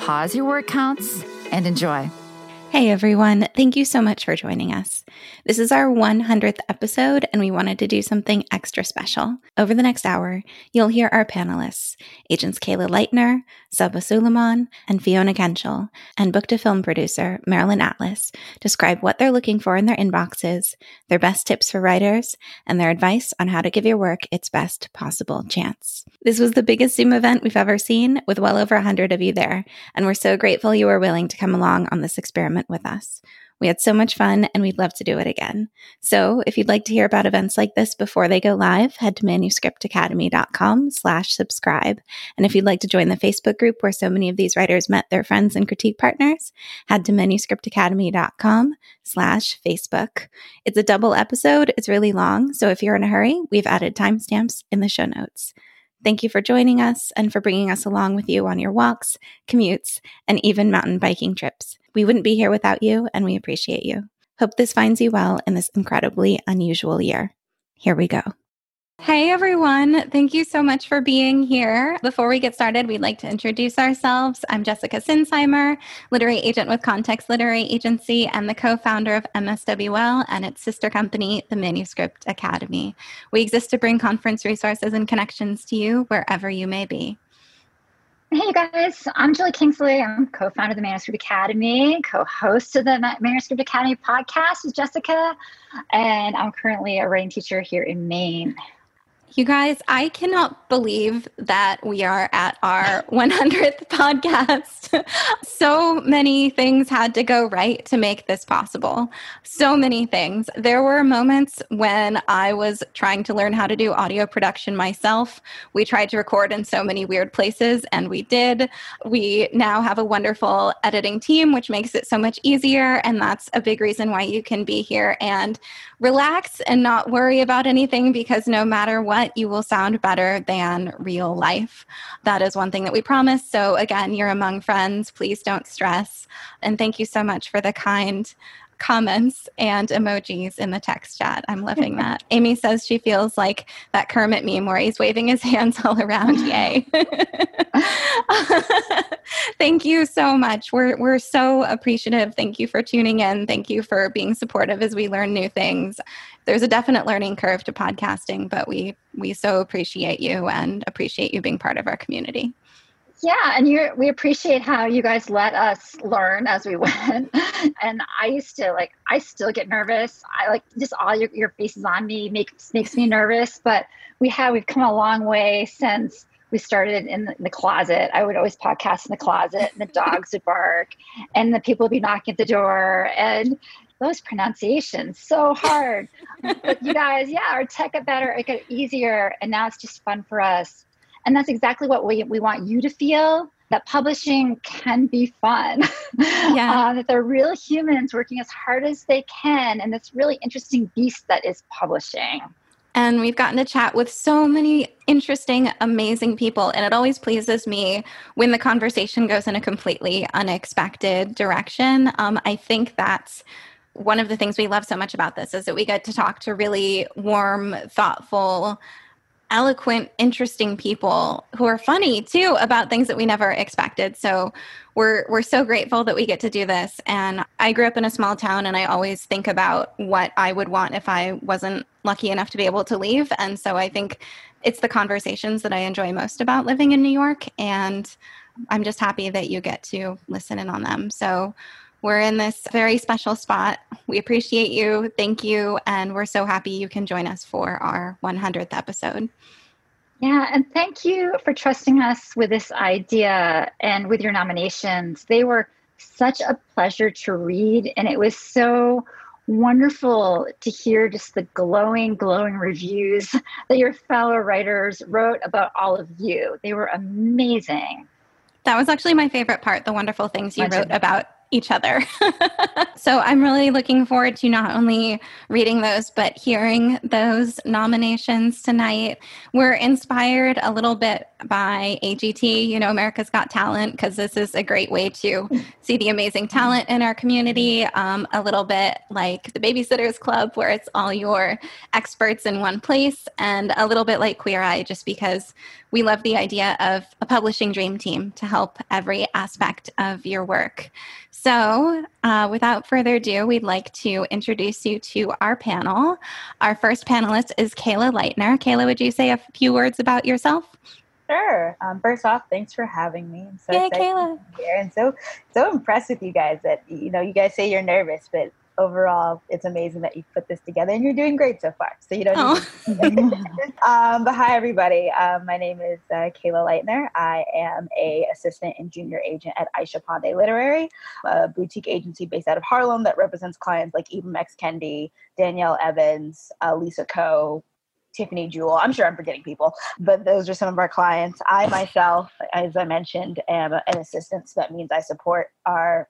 pause your word counts, and enjoy. Hey everyone, thank you so much for joining us. This is our 100th episode, and we wanted to do something extra special. Over the next hour, you'll hear our panelists, Agents Kayla Lightner, Saba Sulaiman, and Fiona Kenshole, and book to film producer Marilyn Atlas describe what they're looking for in their inboxes, their best tips for writers, and their advice on how to give your work its best possible chance. This was the biggest Zoom event we've ever seen, with well over 100 of you there, and we're so grateful you were willing to come along on this experiment with us. We had so much fun and we'd love to do it again. So if you'd like to hear about events like this before they go live, head to manuscriptacademy.com slash subscribe. And if you'd like to join the Facebook group where so many of these writers met their friends and critique partners, head to manuscriptacademy.com slash Facebook. It's a double episode. It's really long. So if you're in a hurry, we've added timestamps in the show notes. Thank you for joining us and for bringing us along with you on your walks, commutes, and even mountain biking trips. We wouldn't be here without you, and we appreciate you. Hope this finds you well in this incredibly unusual year. Here we go. Hey everyone, thank you so much for being here. Before we get started, we'd like to introduce ourselves. I'm Jessica Sinsheimer, literary agent with Context Literary Agency and the co founder of MSWL and its sister company, the Manuscript Academy. We exist to bring conference resources and connections to you wherever you may be. Hey you guys, I'm Julie Kingsley. I'm co-founder of the Manuscript Academy, co-host of the Manuscript Academy podcast with Jessica, and I'm currently a writing teacher here in Maine. You guys, I cannot believe that we are at our 100th podcast. so many things had to go right to make this possible. So many things. There were moments when I was trying to learn how to do audio production myself. We tried to record in so many weird places, and we did. We now have a wonderful editing team, which makes it so much easier. And that's a big reason why you can be here and relax and not worry about anything because no matter what, you will sound better than real life. That is one thing that we promise. So, again, you're among friends. Please don't stress. And thank you so much for the kind comments and emojis in the text chat. I'm loving that. Amy says she feels like that Kermit meme where he's waving his hands all around. Yay. Thank you so much. We're we're so appreciative. Thank you for tuning in. Thank you for being supportive as we learn new things. There's a definite learning curve to podcasting, but we we so appreciate you and appreciate you being part of our community. Yeah, and you we appreciate how you guys let us learn as we went. and I used to like I still get nervous. I like just all your, your faces on me makes makes me nervous, but we have we've come a long way since we started in the, in the, closet. I would always podcast in the closet, and the dogs would bark, and the people would be knocking at the door, and those pronunciations so hard. but you guys, yeah, our tech got better, it got easier, and now it's just fun for us. And that's exactly what we, we want you to feel that publishing can be fun. Yeah. uh, that they're real humans working as hard as they can in this really interesting beast that is publishing. And we've gotten to chat with so many interesting, amazing people. And it always pleases me when the conversation goes in a completely unexpected direction. Um, I think that's one of the things we love so much about this is that we get to talk to really warm, thoughtful, eloquent, interesting people who are funny too about things that we never expected. So we're we're so grateful that we get to do this. And I grew up in a small town and I always think about what I would want if I wasn't lucky enough to be able to leave. And so I think it's the conversations that I enjoy most about living in New York. And I'm just happy that you get to listen in on them. So we're in this very special spot. We appreciate you. Thank you. And we're so happy you can join us for our 100th episode. Yeah, and thank you for trusting us with this idea and with your nominations. They were such a pleasure to read, and it was so wonderful to hear just the glowing, glowing reviews that your fellow writers wrote about all of you. They were amazing. That was actually my favorite part, the wonderful things you wrote about each other. so I'm really looking forward to not only reading those, but hearing those nominations tonight. We're inspired a little bit by AGT, you know, America's Got Talent, because this is a great way to see the amazing talent in our community. Um, a little bit like the Babysitters Club, where it's all your experts in one place, and a little bit like Queer Eye, just because we love the idea of a publishing dream team to help every aspect of your work. So, uh, without further ado, we'd like to introduce you to our panel. Our first panelist is Kayla Lightner. Kayla, would you say a few words about yourself? Sure. Um, first off, thanks for having me. I'm so Yay, Kayla. here and so so impressed with you guys that you know you guys say you're nervous, but overall, it's amazing that you put this together and you're doing great so far. So you don't. Oh. um, but hi, everybody. Um, my name is uh, Kayla Lightner. I am a assistant and junior agent at Ayesha Pande Literary, a boutique agency based out of Harlem that represents clients like Ibram X. Kendi, Danielle Evans, uh, Lisa Ko, Tiffany Jewell. I'm sure I'm forgetting people, but those are some of our clients. I myself, as I mentioned, am an assistant, so that means I support our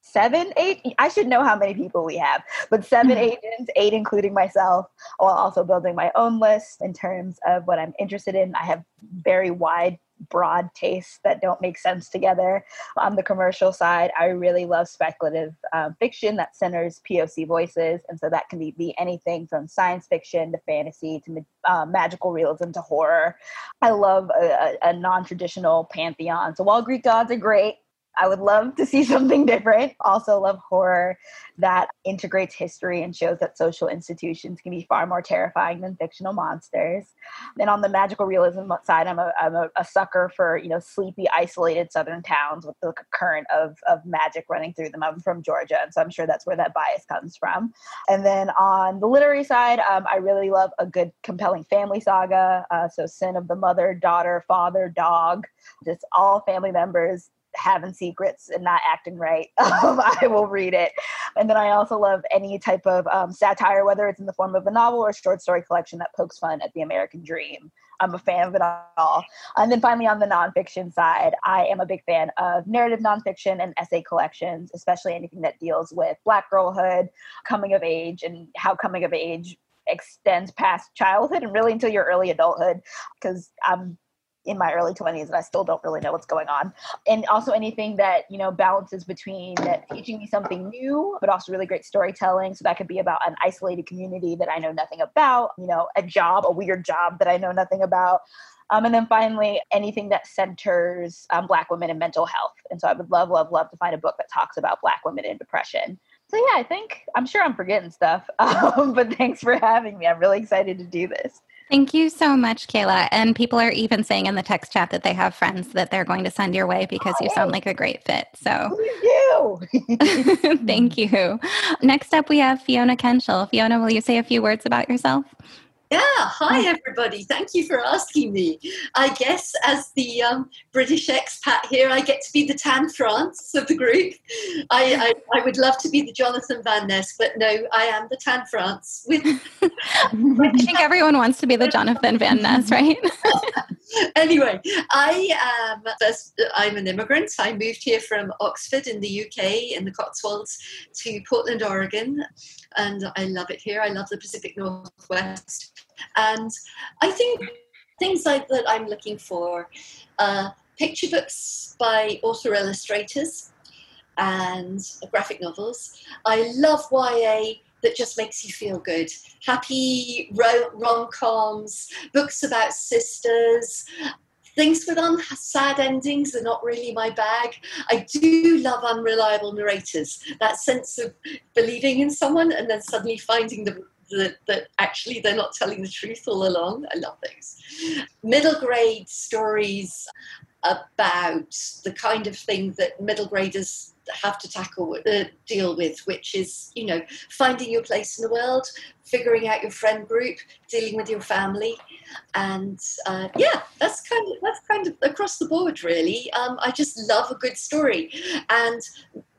seven, eight. I should know how many people we have, but 7 mm-hmm. agents, eight including myself, while also building my own list in terms of what I'm interested in. I have very wide broad tastes that don't make sense together. On the commercial side, I really love speculative um, fiction that centers POC voices. And so that can be, be anything from science fiction to fantasy to uh, magical realism to horror. I love a, a, a non traditional pantheon. So while Greek gods are great, I would love to see something different. Also, love horror that integrates history and shows that social institutions can be far more terrifying than fictional monsters. Then, on the magical realism side, I'm a, I'm a, a sucker for you know sleepy, isolated southern towns with the current of of magic running through them. I'm from Georgia, and so I'm sure that's where that bias comes from. And then on the literary side, um, I really love a good, compelling family saga. Uh, so, Sin of the Mother, Daughter, Father, Dog, just all family members having secrets and not acting right, um, I will read it. And then I also love any type of um, satire, whether it's in the form of a novel or short story collection that pokes fun at the American dream. I'm a fan of it all. And then finally, on the nonfiction side, I am a big fan of narrative nonfiction and essay collections, especially anything that deals with Black girlhood, coming of age, and how coming of age extends past childhood and really until your early adulthood. Because I'm in my early 20s and I still don't really know what's going on. And also anything that, you know, balances between teaching me something new, but also really great storytelling. So that could be about an isolated community that I know nothing about, you know, a job, a weird job that I know nothing about. Um, and then finally, anything that centers um, Black women and mental health. And so I would love, love, love to find a book that talks about Black women and depression. So yeah, I think I'm sure I'm forgetting stuff, um, but thanks for having me. I'm really excited to do this. Thank you so much, Kayla. And people are even saying in the text chat that they have friends that they're going to send your way because you sound like a great fit. So oh, thank you. Next up, we have Fiona Kenshole. Fiona, will you say a few words about yourself? Yeah, hi everybody. Thank you for asking me. I guess as the um, British expat here, I get to be the Tan France of the group. I, I, I, would love to be the Jonathan Van Ness, but no, I am the Tan France. With I think everyone wants to be the Jonathan Van Ness, right? anyway, I am first, I'm an immigrant. I moved here from Oxford in the UK in the Cotswolds to Portland, Oregon, and I love it here. I love the Pacific Northwest. And I think things like that I'm looking for uh, picture books by author illustrators and graphic novels. I love YA that just makes you feel good. Happy rom coms, books about sisters, things with un- sad endings are not really my bag. I do love unreliable narrators, that sense of believing in someone and then suddenly finding the that, that actually they're not telling the truth all along. I love those. Middle grade stories about the kind of thing that middle graders have to tackle uh, deal with which is you know finding your place in the world figuring out your friend group dealing with your family. And uh, yeah that's kind of that's kind of across the board really. Um, i just love a good story and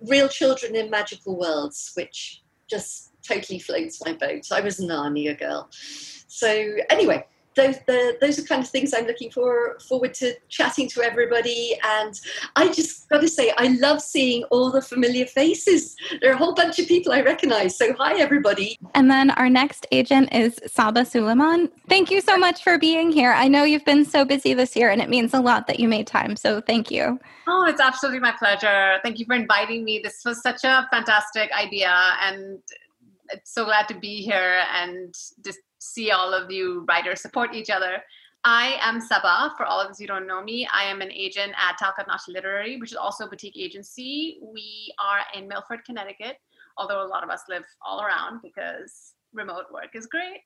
real children in magical worlds which just totally floats my boat. I was a narnia girl. So anyway those the, those are kind of things I'm looking for forward to chatting to everybody. And I just got to say, I love seeing all the familiar faces. There are a whole bunch of people I recognize. So hi, everybody. And then our next agent is Saba Sulaiman. Thank you so much for being here. I know you've been so busy this year, and it means a lot that you made time. So thank you. Oh, it's absolutely my pleasure. Thank you for inviting me. This was such a fantastic idea, and it's so glad to be here and just see all of you writers support each other. I am Saba. For all of you who don't know me, I am an agent at Talcott Notch Literary, which is also a boutique agency. We are in Milford, Connecticut, although a lot of us live all around because remote work is great.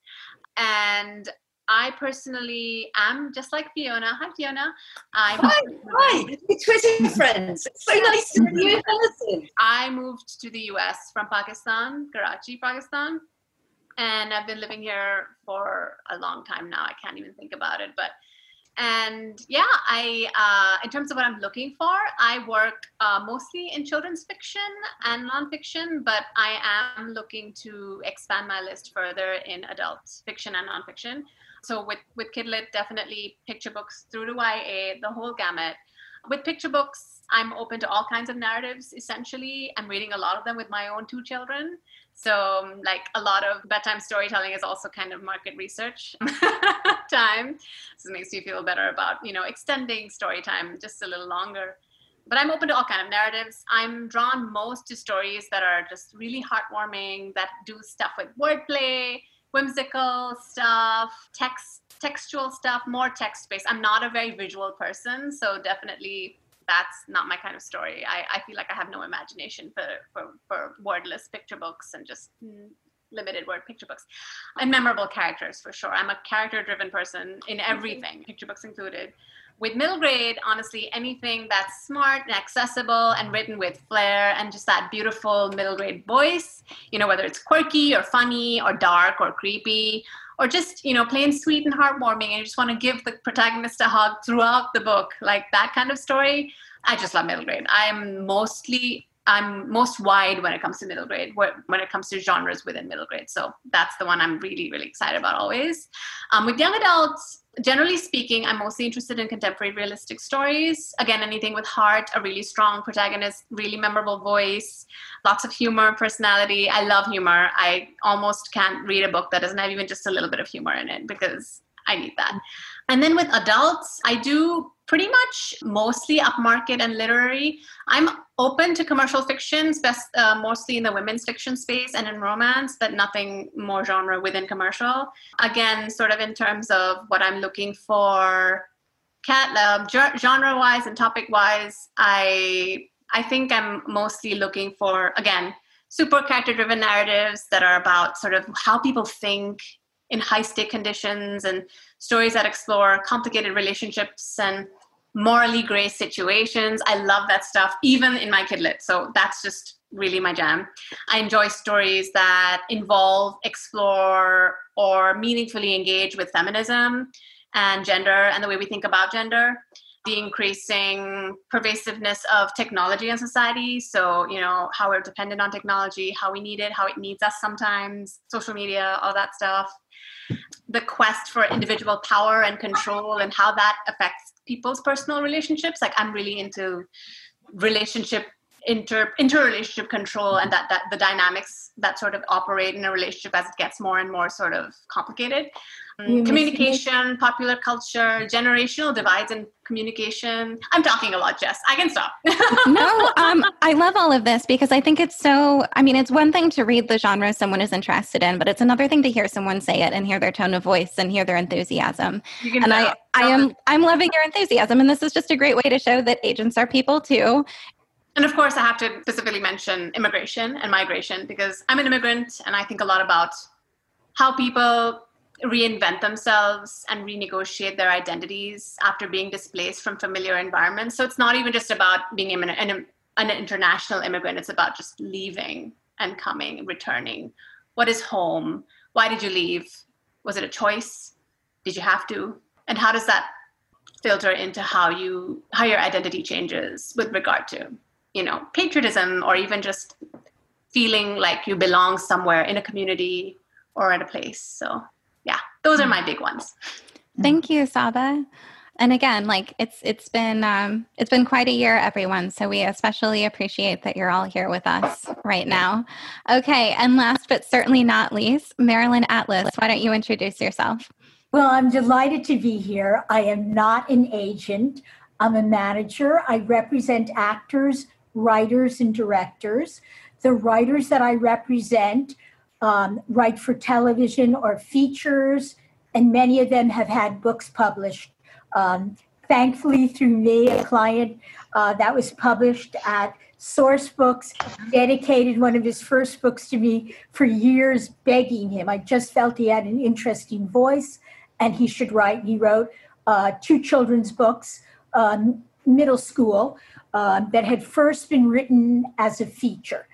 And I personally am just like Fiona. Hi, Fiona. I'm hi, hi, we're Twitter friends. It's so nice to meet you in person. I moved to the US from Pakistan, Karachi, Pakistan, and I've been living here for a long time now. I can't even think about it, but and yeah, I uh, in terms of what I'm looking for, I work uh, mostly in children's fiction and nonfiction, but I am looking to expand my list further in adult fiction and nonfiction. So with with Kidlit, definitely picture books through to YA, the whole gamut. With picture books, I'm open to all kinds of narratives. Essentially, I'm reading a lot of them with my own two children. So, um, like a lot of bedtime storytelling is also kind of market research time. So it makes me feel better about, you know, extending story time just a little longer. But I'm open to all kind of narratives. I'm drawn most to stories that are just really heartwarming, that do stuff with wordplay, whimsical stuff, text, textual stuff, more text based. I'm not a very visual person, so definitely that's not my kind of story. I, I feel like I have no imagination for, for, for wordless picture books and just limited word picture books and memorable characters for sure. I'm a character driven person in everything, picture books included. With middle grade, honestly, anything that's smart and accessible and written with flair and just that beautiful middle grade voice, you know, whether it's quirky or funny or dark or creepy or just you know plain sweet and heartwarming and you just want to give the protagonist a hug throughout the book like that kind of story. I just love middle grade. I'm mostly i'm most wide when it comes to middle grade when it comes to genres within middle grade. So that's the one i'm really really excited about always. Um, with young adults generally speaking, I'm mostly interested in contemporary realistic stories. Again, anything with heart, a really strong protagonist, really memorable voice, lots of humor, personality. I love humor. I almost can't read a book that doesn't have even just a little bit of humor in it because I need that. And then with adults, I do pretty much mostly upmarket and literary. I'm open to commercial fictions, best uh, mostly in the women's fiction space and in romance, but nothing more genre within commercial. Again, sort of in terms of what I'm looking for, cat um, genre wise and topic wise, I I think I'm mostly looking for again super character driven narratives that are about sort of how people think in high stake conditions and stories that explore complicated relationships and morally gray situations. I love that stuff, even in my kidlit. So that's just really my jam. I enjoy stories that involve, explore, or meaningfully engage with feminism and gender and the way we think about gender. The increasing pervasiveness of technology in society. So, you know, how we're dependent on technology, how we need it, how it needs us sometimes, social media, all that stuff the quest for individual power and control and how that affects people's personal relationships. Like i'm really into relationship inter interrelationship control and that that the dynamics that sort of operate in a relationship as it gets more and more sort of complicated um, communication popular culture generational divides in communication. I'm talking a lot jess. I can stop. No um, i love all of this because i think it's so i mean it's one thing to read the genre someone is interested in but it's another thing to hear someone say it and hear their tone of voice and hear their enthusiasm. And i i am i'm loving your enthusiasm and this is just a great way to show that agents are people too. And of course, I have to specifically mention immigration and migration because I'm an immigrant and I think a lot about how people reinvent themselves and renegotiate their identities after being displaced from familiar environments. So it's not even just about being an, an, an international immigrant, it's about just leaving and coming, returning. What is home? Why did you leave? Was it a choice? Did you have to? And how does that filter into how you how your identity changes with regard to you know patriotism or even just feeling like you belong somewhere in a community or at a place so yeah those are my big ones Thank you, Saba. And again, like it's it's been um, it's been quite a year, everyone. So we especially appreciate that you're all here with us right now. Okay, and last but certainly not least, Marilyn Atlas. Why don't you introduce yourself? Well, I'm delighted to be here. I am not an agent. I'm a manager. I represent actors, writers, and directors. The writers that I represent um, write for television or features, and many of them have had books published um, thankfully, through me, a client uh, that was published at Sourcebooks dedicated one of his first books to me for years, begging him. I just felt he had an interesting voice and he should write. He wrote uh, two children's books, um, middle school, uh, that had first been written as a feature.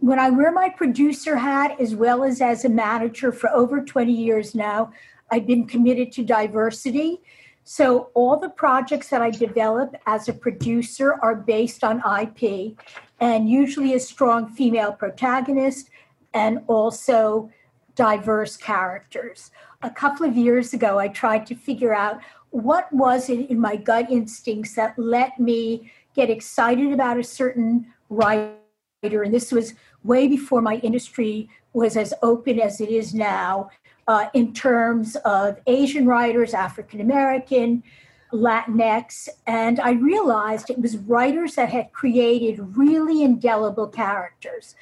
When I wear my producer hat as well as as a manager for over 20 years now, I've been committed to diversity so all the projects that I develop as a producer are based on IP and usually a strong female protagonist and also diverse characters. A couple of years ago, I tried to figure out what was it in my gut instincts that let me get excited about a certain writer. And this was way before my industry was as open as it is now uh, in terms of Asian writers, African American, Latinx, and I realized it was writers that had created really indelible characters,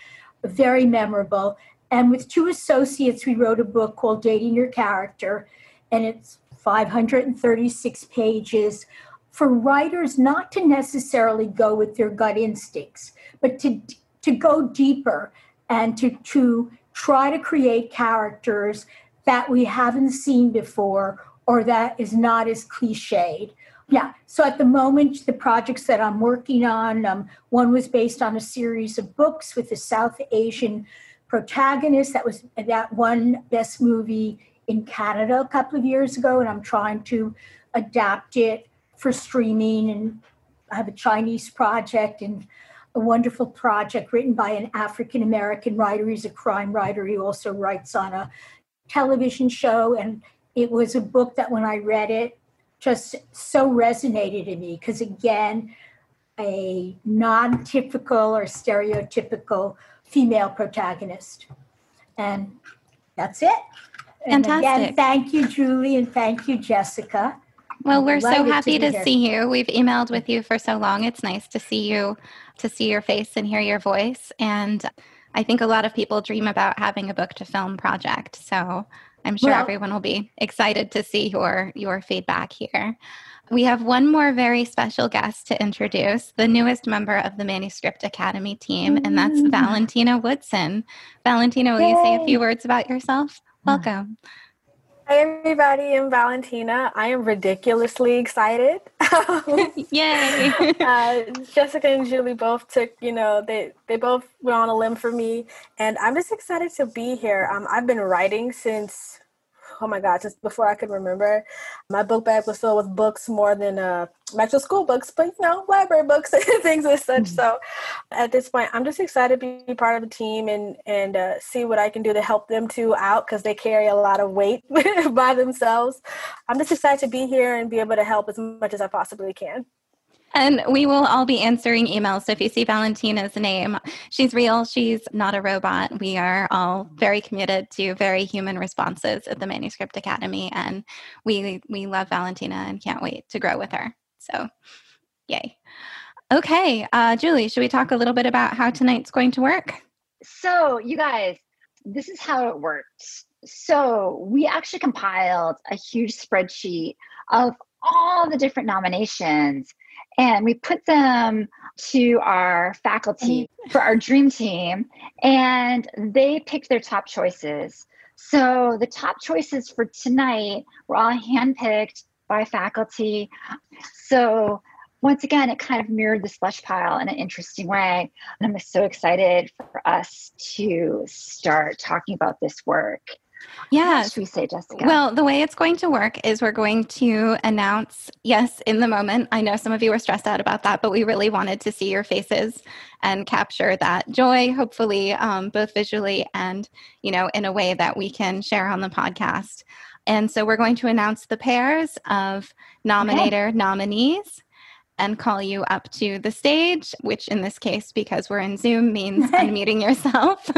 very memorable. And with two associates, we wrote a book called Dating Your Character, and it's 536 pages for writers not to necessarily go with their gut instincts, but to, to go deeper and to, to try to create characters that we haven't seen before or that is not as cliched. Yeah, so at the moment, the projects that I'm working on, um, one was based on a series of books with a South Asian protagonist. That was that one best movie in Canada a couple of years ago, and I'm trying to adapt it for streaming. And I have a Chinese project and a wonderful project written by an African American writer. He's a crime writer. He also writes on a television show. And it was a book that when I read it, just so resonated in me because, again, a non typical or stereotypical female protagonist. And that's it. And Fantastic. again, thank you, Julie, and thank you, Jessica. Well, we're so happy be to see you. We've emailed with you for so long. It's nice to see you, to see your face and hear your voice. And I think a lot of people dream about having a book to film project. So I'm sure Well- everyone will be excited to see your your feedback here. We have one more very special guest to introduce, the newest member of the Manuscript Academy team, and that's Mm. Valentina Woodson. Valentina, will you say a few words about yourself? Welcome. Hi, everybody. I'm Valentina. I am ridiculously excited. Yay. uh, Jessica and Julie both took, you know, they they both went on a limb for me, and I'm just excited to be here. Um, I've been writing since, oh my God, just before I could remember. My book bag was filled with books more than uh, actual school books, but you know, library books and things as such. So, at this point, I'm just excited to be part of the team and and uh, see what I can do to help them two out because they carry a lot of weight by themselves. I'm just excited to be here and be able to help as much as I possibly can. And we will all be answering emails. So if you see Valentina's name, she's real. She's not a robot. We are all very committed to very human responses at the Manuscript Academy, and we we love Valentina and can't wait to grow with her. So, yay! Okay, uh, Julie, should we talk a little bit about how tonight's going to work? So, you guys, this is how it worked. So, we actually compiled a huge spreadsheet of all the different nominations and we put them to our faculty for our dream team and they picked their top choices. So, the top choices for tonight were all handpicked by faculty. So, once again, it kind of mirrored the slush pile in an interesting way. And I'm so excited for us to start talking about this work. Yeah. What should we say, Jessica? Well, the way it's going to work is we're going to announce, yes, in the moment. I know some of you were stressed out about that, but we really wanted to see your faces and capture that joy, hopefully, um, both visually and, you know, in a way that we can share on the podcast. And so we're going to announce the pairs of nominator okay. nominees and call you up to the stage, which in this case, because we're in Zoom, means unmuting yourself.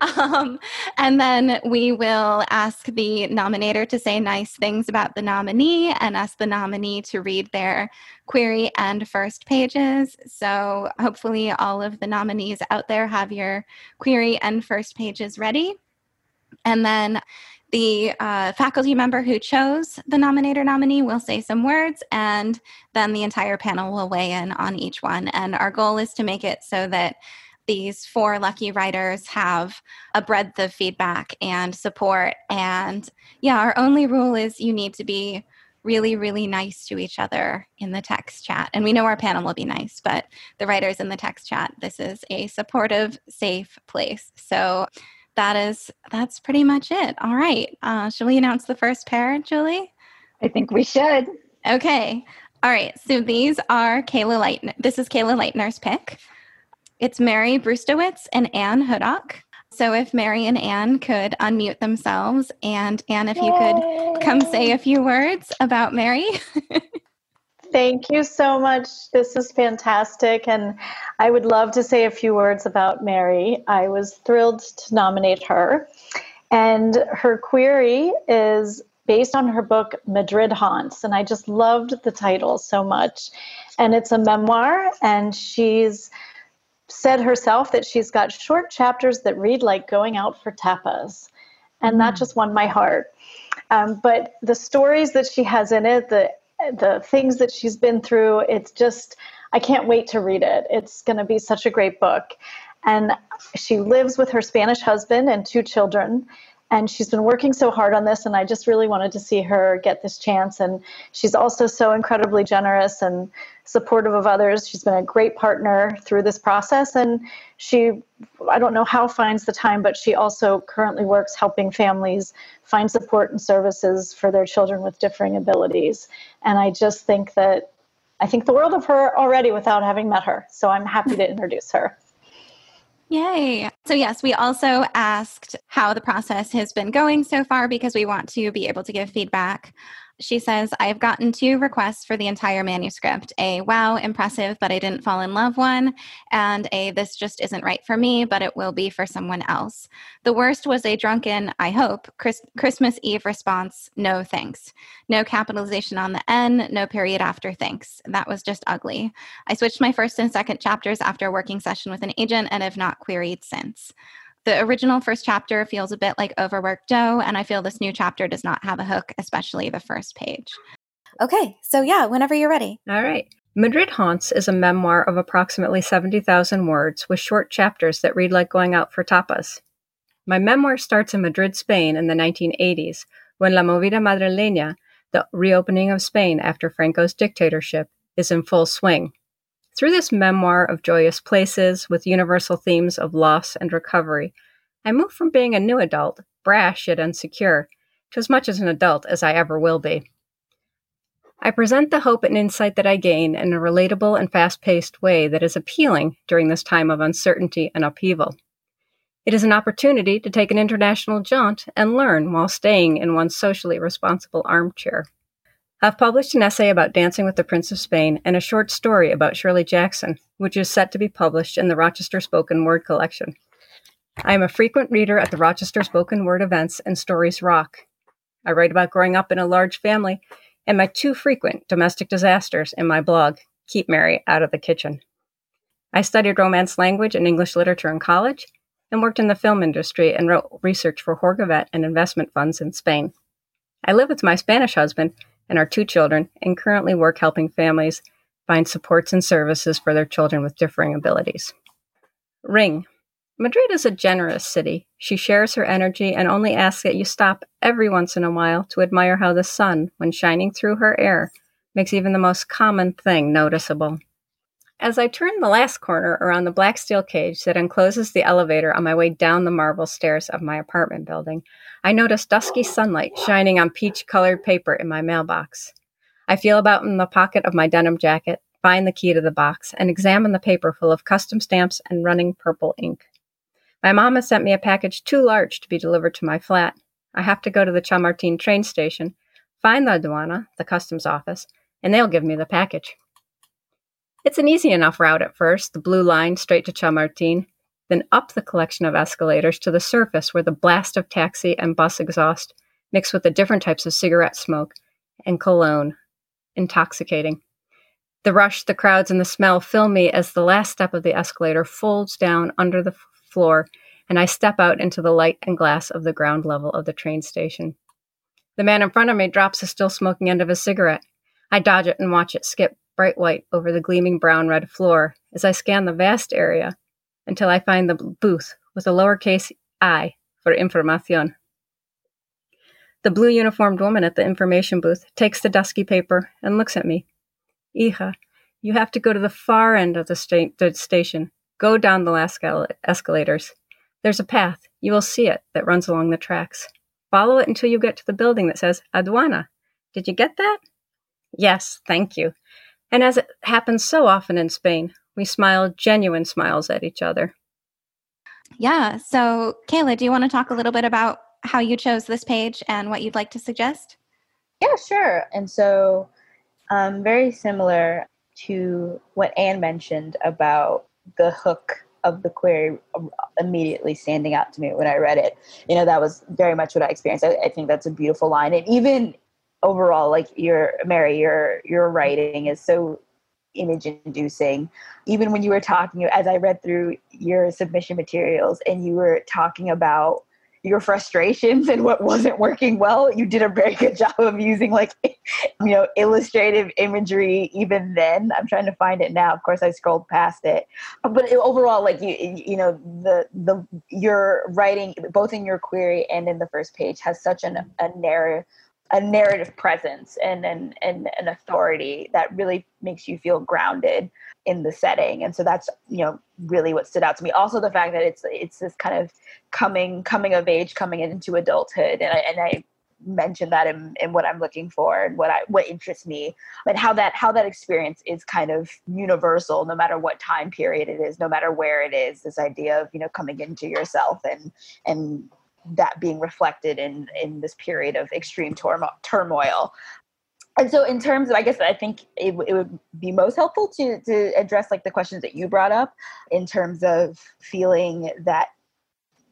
um, and then we will ask the nominator to say nice things about the nominee and ask the nominee to read their query and first pages. So hopefully, all of the nominees out there have your query and first pages ready. And then the uh, faculty member who chose the nominator nominee will say some words, and then the entire panel will weigh in on each one. And our goal is to make it so that these four lucky writers have a breadth of feedback and support. And yeah, our only rule is you need to be really, really nice to each other in the text chat. And we know our panel will be nice, but the writers in the text chat, this is a supportive, safe place. So that is that's pretty much it. All right. Uh, shall we announce the first pair, Julie? I think we should. Okay. All right. So these are Kayla Light. This is Kayla Lightner's pick. It's Mary Brustowitz and Anne Hudak. So if Mary and Anne could unmute themselves, and Anne, if you could come say a few words about Mary. Thank you so much. This is fantastic. And I would love to say a few words about Mary. I was thrilled to nominate her. And her query is based on her book, Madrid Haunts. And I just loved the title so much. And it's a memoir, and she's said herself that she's got short chapters that read like going out for tapas. And mm. that just won my heart. Um, but the stories that she has in it, the the things that she's been through, it's just, I can't wait to read it. It's going to be such a great book. And she lives with her Spanish husband and two children. And she's been working so hard on this, and I just really wanted to see her get this chance. And she's also so incredibly generous and supportive of others. She's been a great partner through this process. And she, I don't know how, finds the time, but she also currently works helping families find support and services for their children with differing abilities. And I just think that I think the world of her already without having met her. So I'm happy to introduce her. Yay. So, yes, we also asked how the process has been going so far because we want to be able to give feedback she says, I've gotten two requests for the entire manuscript a wow, impressive, but I didn't fall in love one, and a this just isn't right for me, but it will be for someone else. The worst was a drunken, I hope, Chris- Christmas Eve response no thanks. No capitalization on the N, no period after thanks. That was just ugly. I switched my first and second chapters after a working session with an agent and have not queried since. The original first chapter feels a bit like overworked dough, and I feel this new chapter does not have a hook, especially the first page. Okay, so yeah, whenever you're ready. All right. Madrid Haunts is a memoir of approximately 70,000 words with short chapters that read like going out for tapas. My memoir starts in Madrid, Spain in the 1980s, when La Movida Madrileña, the reopening of Spain after Franco's dictatorship, is in full swing. Through this memoir of joyous places with universal themes of loss and recovery, I move from being a new adult, brash yet insecure, to as much as an adult as I ever will be. I present the hope and insight that I gain in a relatable and fast paced way that is appealing during this time of uncertainty and upheaval. It is an opportunity to take an international jaunt and learn while staying in one's socially responsible armchair. I've published an essay about dancing with the Prince of Spain and a short story about Shirley Jackson, which is set to be published in the Rochester Spoken Word collection. I am a frequent reader at the Rochester Spoken Word events and Stories Rock. I write about growing up in a large family and my two frequent domestic disasters in my blog, Keep Mary Out of the Kitchen. I studied Romance language and English literature in college and worked in the film industry and wrote research for Jorgovet and investment funds in Spain. I live with my Spanish husband and our two children, and currently work helping families find supports and services for their children with differing abilities. Ring. Madrid is a generous city. She shares her energy and only asks that you stop every once in a while to admire how the sun, when shining through her air, makes even the most common thing noticeable. As I turn the last corner around the black steel cage that encloses the elevator on my way down the marble stairs of my apartment building, I notice dusky sunlight shining on peach colored paper in my mailbox. I feel about in the pocket of my denim jacket, find the key to the box, and examine the paper full of custom stamps and running purple ink. My mom has sent me a package too large to be delivered to my flat. I have to go to the Chamartin train station, find the aduana, the customs office, and they'll give me the package. It's an easy enough route at first, the blue line straight to Chamartin, then up the collection of escalators to the surface where the blast of taxi and bus exhaust mix with the different types of cigarette smoke and cologne, intoxicating. The rush, the crowds, and the smell fill me as the last step of the escalator folds down under the floor and I step out into the light and glass of the ground level of the train station. The man in front of me drops the still smoking end of his cigarette. I dodge it and watch it skip bright white over the gleaming brown red floor as I scan the vast area until I find the booth with a lowercase i for información. The blue uniformed woman at the information booth takes the dusky paper and looks at me. Hija, you have to go to the far end of the, sta- the station. Go down the last escalators. There's a path, you will see it, that runs along the tracks. Follow it until you get to the building that says Aduana. Did you get that? Yes, thank you. And as it happens so often in Spain, we smile genuine smiles at each other. Yeah. So, Kayla, do you want to talk a little bit about how you chose this page and what you'd like to suggest? Yeah, sure. And so, um, very similar to what Anne mentioned about the hook of the query immediately standing out to me when I read it. You know, that was very much what I experienced. I, I think that's a beautiful line. And even overall, like your Mary, your your writing is so image inducing. Even when you were talking, as I read through your submission materials and you were talking about your frustrations and what wasn't working well you did a very good job of using like you know illustrative imagery even then. I'm trying to find it now. Of course i scrolled past it. But overall like you you know the the your writing both in your query and in the first page has such an a narrative a narrative presence and an, and an authority that really makes you feel grounded in the setting. And so that's you know really what stood out to me. Also the fact that it's it's this kind of coming coming of age coming into adulthood. And I, and I mentioned that in, in what I'm looking for and what I what interests me. And how that how that experience is kind of universal no matter what time period it is no matter where it is this idea of you know coming into yourself and and that being reflected in in this period of extreme turmoil. And so in terms of i guess i think it, it would be most helpful to to address like the questions that you brought up in terms of feeling that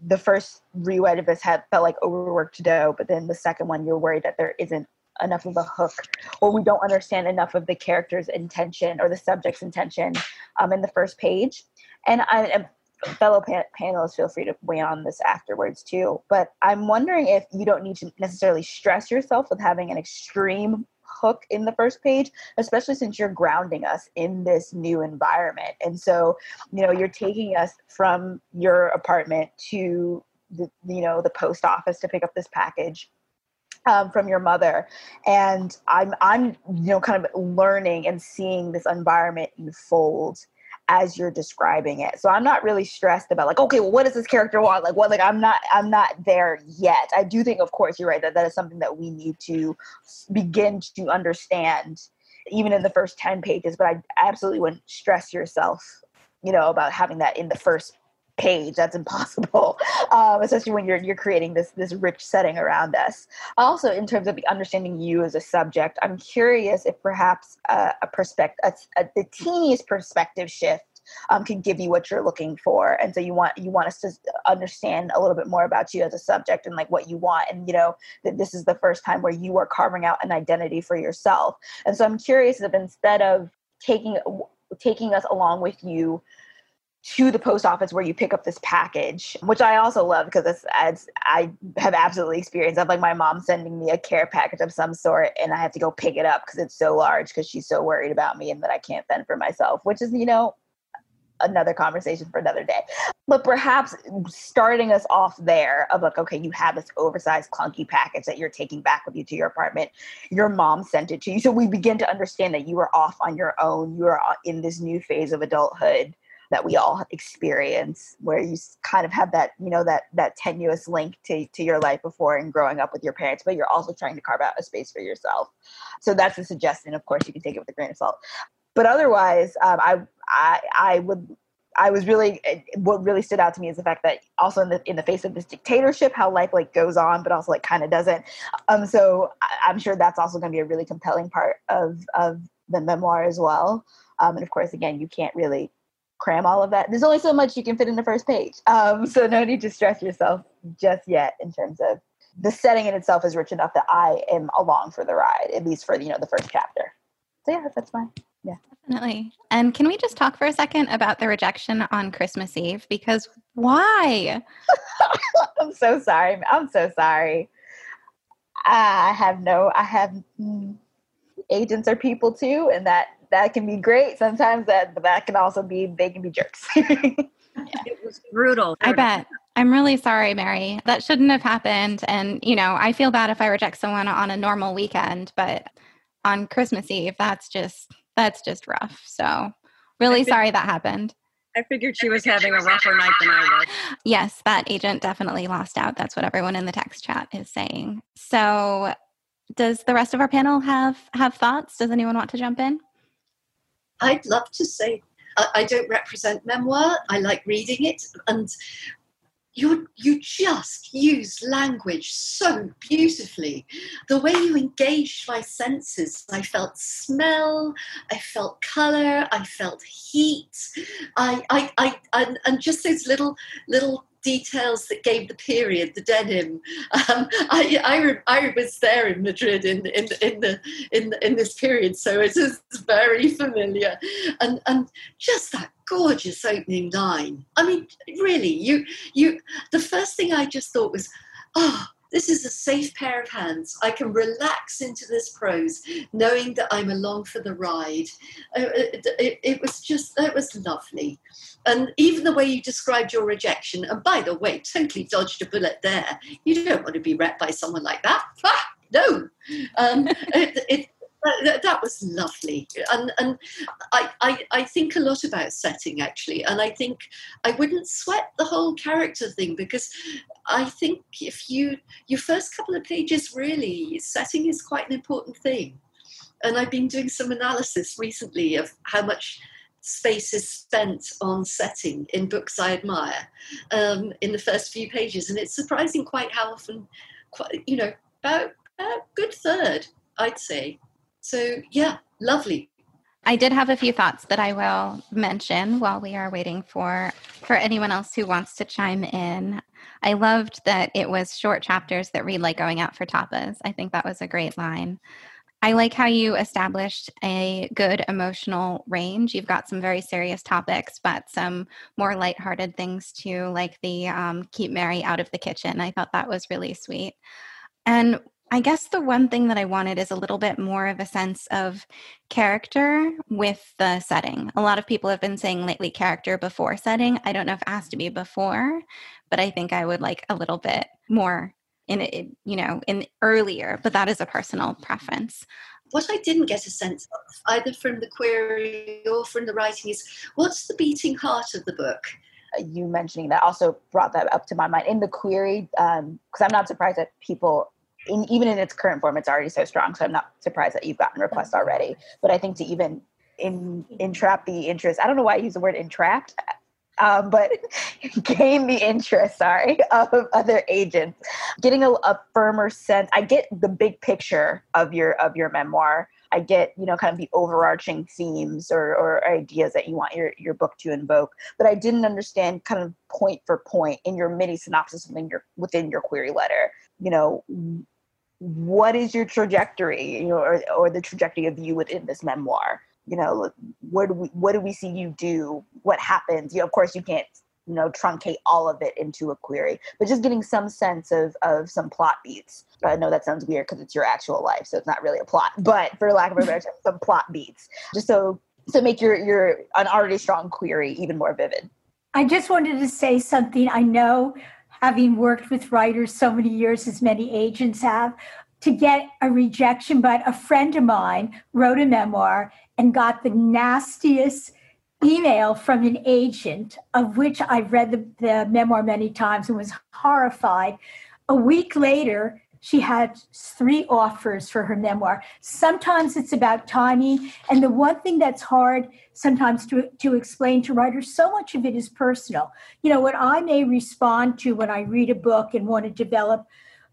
the first rewrite of this had felt like overworked dough but then the second one you're worried that there isn't enough of a hook or we don't understand enough of the character's intention or the subject's intention um, in the first page. And I, fellow pan- panelists feel free to weigh on this afterwards too. But i'm wondering if you don't need to necessarily stress yourself with having an extreme hook in the first page especially since you're grounding us in this new environment. And so you know you're taking us from your apartment to the you know the post office to pick up this package um, from your mother. And i'm i'm you know kind of learning and seeing this environment unfold as you're describing it. So I'm not really stressed about like, okay, well, what does this character want? Like, what? Like, I'm not, I'm not there yet. I do think, of course, you're right that that is something that we need to begin to understand, even in the first ten pages. But I absolutely wouldn't stress yourself, you know, about having that in the first page that's impossible um, especially when you're you're creating this this rich setting around us. Also in terms of understanding you as a subject i'm curious if perhaps uh, a perspective a, a, the teeniest perspective shift um, can give you what you're looking for. And so you want you want us to understand a little bit more about you as a subject and like what you want and you know that this is the first time where you are carving out an identity for yourself. And so i'm curious if instead of taking taking us along with you to the post office where you pick up this package, which I also love because it's, I have absolutely experienced. I've like my mom sending me a care package of some sort, and I have to go pick it up because it's so large because she's so worried about me and that I can't fend for myself, which is you know another conversation for another day. But perhaps starting us off there of like, okay, you have this oversized, clunky package that you're taking back with you to your apartment. Your mom sent it to you. So we begin to understand that you are off on your own. You are uh, in this new phase of adulthood that we all experience where you kind of have that you know that that tenuous link to, to your life before and growing up with your parents but you're also trying to carve out a space for yourself so that's a suggestion of course you can take it with a grain of salt but otherwise um, I, I i would I was really what really stood out to me is the fact that also in the in the face of this dictatorship, how life like goes on, but also like kind of doesn't. Um, so I, am sure that's also going to be a really compelling part of of the memoir as well. Um, and of course, again, you can't really cram all of that. There's only so much you can fit in the first page. Um, so no need to stress yourself just yet in terms of the setting in itself is rich enough that I am along for the ride, at least for you know the first chapter. So yeah, that's fine. Yeah. Definitely. And can we just talk for a second about the rejection on Christmas Eve? Because why? I'm so sorry. I'm so sorry. I have no, I have mm, agents are people too, and that that can be great. Sometimes that but that can also be they can be jerks. yeah. It was brutal. I bet. I'm really sorry, Mary. That shouldn't have happened. And, you know, I feel bad if I reject someone on a normal weekend, but on Christmas Eve, that's just that's just rough. So, really sorry that happened. I figured she was having a rougher night than I was. Yes, that agent definitely lost out. That's what everyone in the text chat is saying. So, does the rest of our panel have have thoughts? Does anyone want to jump in? I'd love to say I don't represent memoir. I like reading it, and you you just use language so beautifully the way you engaged my senses i felt smell i felt color i felt heat i i, I and, and just those little little details that gave the period, the denim. Um, I, I, I, was there in Madrid in, in, in, the, in, in this period, so it is very familiar. And, and just that gorgeous opening line. I mean, really, you, you, the first thing I just thought was, oh, this is a safe pair of hands. I can relax into this prose, knowing that I'm along for the ride. Uh, it, it, it, was just, it was lovely. And even the way you described your rejection, and by the way, totally dodged a bullet there. You don't want to be read by someone like that. Ah, no. Um, it, that, that, was lovely. And and I, I i think a lot about setting actually. And i think i wouldn't sweat the whole character thing because i think if you your first couple of pages really setting is quite an important thing. And i've been doing some analysis recently of how much space is spent on setting in books i admire um, in the first few pages. And it's surprising quite how often quite you know about a good third i'd say so, yeah, lovely. I did have a few thoughts that I will mention while we are waiting for for anyone else who wants to chime in. I loved that it was short chapters that read like going out for tapas. I think that was a great line. I like how you established a good emotional range. You've got some very serious topics, but some more lighthearted things too, like the um, keep Mary out of the kitchen. I thought that was really sweet. And I guess the one thing that I wanted is a little bit more of a sense of character with the setting. A lot of people have been saying lately character before setting. I don't know if it has to be before, but I think I would like a little bit more in it, you know, in earlier, but that is a personal preference. What I didn't get a sense of, either from the query or from the writing, is what's the beating heart of the book? You mentioning that also brought that up to my mind in the query, because um, I'm not surprised that people in, even in its current form, it's already so strong. So I'm not surprised that you've gotten requests already. But I think to even in, entrap the interest, I don't know why I use the word entrapped, um, but gain the interest, sorry, of other agents, getting a, a firmer sense. I get the big picture of your of your memoir. I get, you know, kind of the overarching themes or, or ideas that you want your, your book to invoke, but I didn't understand kind of point for point in your mini synopsis within your within your query letter. You know, what is your trajectory you know or, or the trajectory of you within this memoir? You know where do we what do we see you do? What happens? You know, of course you can't you know truncate all of it into a query but just getting some sense of of some plot beats. I know that sounds weird because it's your actual life so it's not really a plot but for lack of a better term some plot beats. Just so to make your your an already strong query even more vivid. I just wanted to say something. I know having worked with writers so many years as many agents have, to get a rejection. But a friend of mine wrote a memoir and got the nastiest email from an agent, of which I've read the, the memoir many times and was horrified. A week later, she had three offers for her memoir. Sometimes it's about timing. And the one thing that's hard sometimes to, to explain to writers, so much of it is personal. You know, what I may respond to when I read a book and want to develop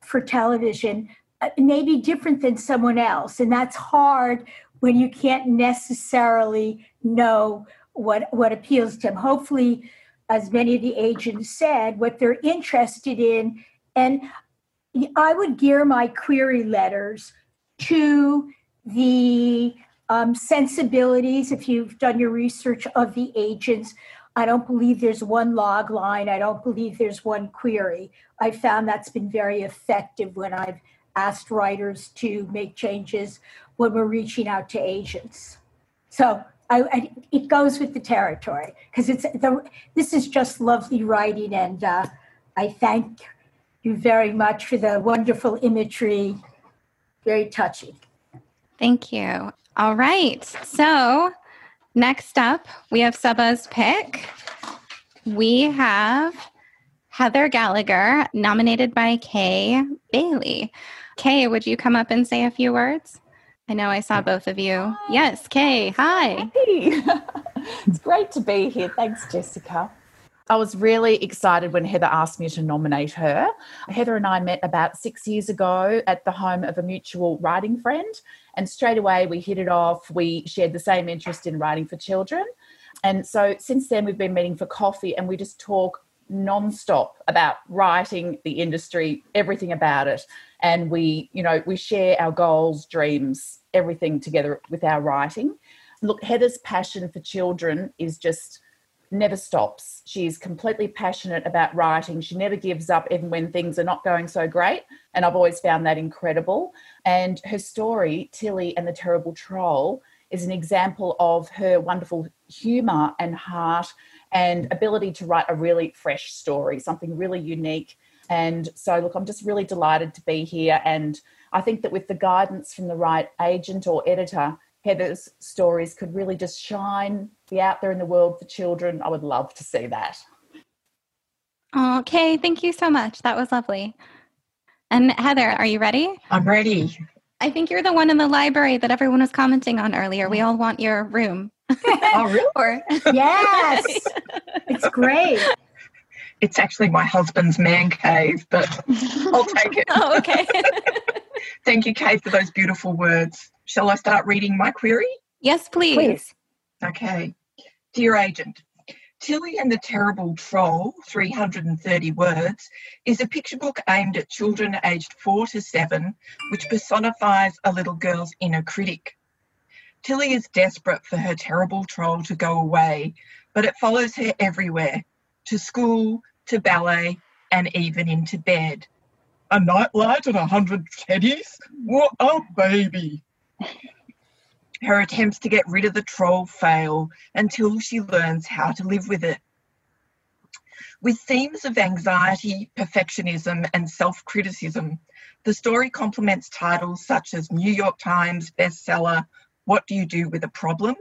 for television uh, may be different than someone else. And that's hard when you can't necessarily know what, what appeals to them. Hopefully, as many of the agents said, what they're interested in. And I would gear my query letters to the um, sensibilities, if you've done your research of the agents. I don't believe there's one log line. I don't believe there's one query. I found that's been very effective when I've asked writers to make changes when we're reaching out to agents. So I, I, it goes with the territory because it's the, this is just lovely writing, and uh, I thank you very much for the wonderful imagery. Very touching. Thank you. All right. So next up, we have Saba's pick. We have Heather Gallagher, nominated by Kay Bailey. Kay, would you come up and say a few words? I know I saw both of you. Hi. Yes, Kay. Hi. Hey. it's great to be here. Thanks, Jessica. I was really excited when Heather asked me to nominate her. Heather and I met about six years ago at the home of a mutual writing friend, and straight away we hit it off. We shared the same interest in writing for children. And so since then, we've been meeting for coffee and we just talk non-stop about writing the industry everything about it and we you know we share our goals dreams everything together with our writing look heather's passion for children is just never stops. She's completely passionate about writing. She never gives up, even when things are not going so great. And I've always found that incredible. And her story, Tilly and the Terrible Troll, is an example of her wonderful humour and heart and ability to write a really fresh story, something really unique. And so, look, I'm just really delighted to be here. And I think that with the guidance from the right agent or editor, Heather's stories could really just shine, be out there in the world for children. I would love to see that. Okay, thank you so much. That was lovely. And Heather, are you ready? I'm ready. I think you're the one in the library that everyone was commenting on earlier. We all want your room. oh, really? or yes, it's great. It's actually my husband's man cave, but I'll take it. oh, okay. Thank you, Kay, for those beautiful words. Shall I start reading my query? Yes, please. please. Okay. Dear agent, Tilly and the Terrible Troll, 330 words, is a picture book aimed at children aged four to seven, which personifies a little girl's inner critic. Tilly is desperate for her terrible troll to go away, but it follows her everywhere to school, to ballet, and even into bed. A nightlight and a hundred teddies? What oh, a baby! Her attempts to get rid of the troll fail until she learns how to live with it. With themes of anxiety, perfectionism, and self criticism, the story complements titles such as New York Times bestseller, What Do You Do with a Problem?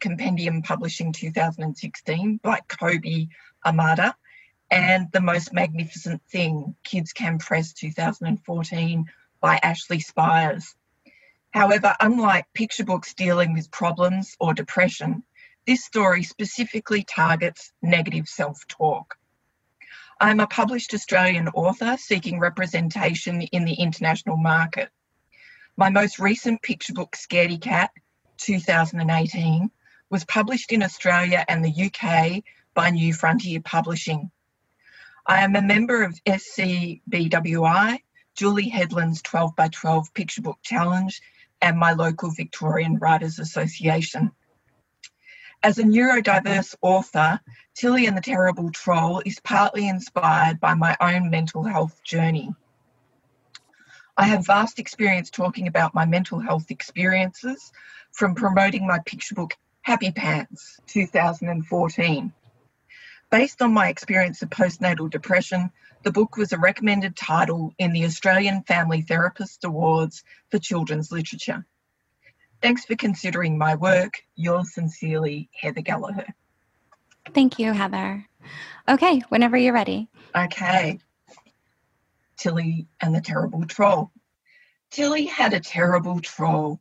Compendium Publishing 2016 by Kobi Yamada, and The Most Magnificent Thing, Kids Can Press 2014 by Ashley Spires. However, unlike picture books dealing with problems or depression, this story specifically targets negative self talk. I'm a published Australian author seeking representation in the international market. My most recent picture book, Scaredy Cat 2018, was published in Australia and the UK by New Frontier Publishing. I am a member of SCBWI, Julie Hedlund's 12 by 12 Picture Book Challenge, and my local Victorian Writers Association. As a neurodiverse author, Tilly and the Terrible Troll is partly inspired by my own mental health journey. I have vast experience talking about my mental health experiences from promoting my picture book Happy Pants 2014 Based on my experience of postnatal depression, the book was a recommended title in the Australian Family Therapist Awards for Children's Literature. Thanks for considering my work. Yours sincerely, Heather Gallagher. Thank you, Heather. Okay, whenever you're ready. Okay. Tilly and the Terrible Troll. Tilly had a terrible troll.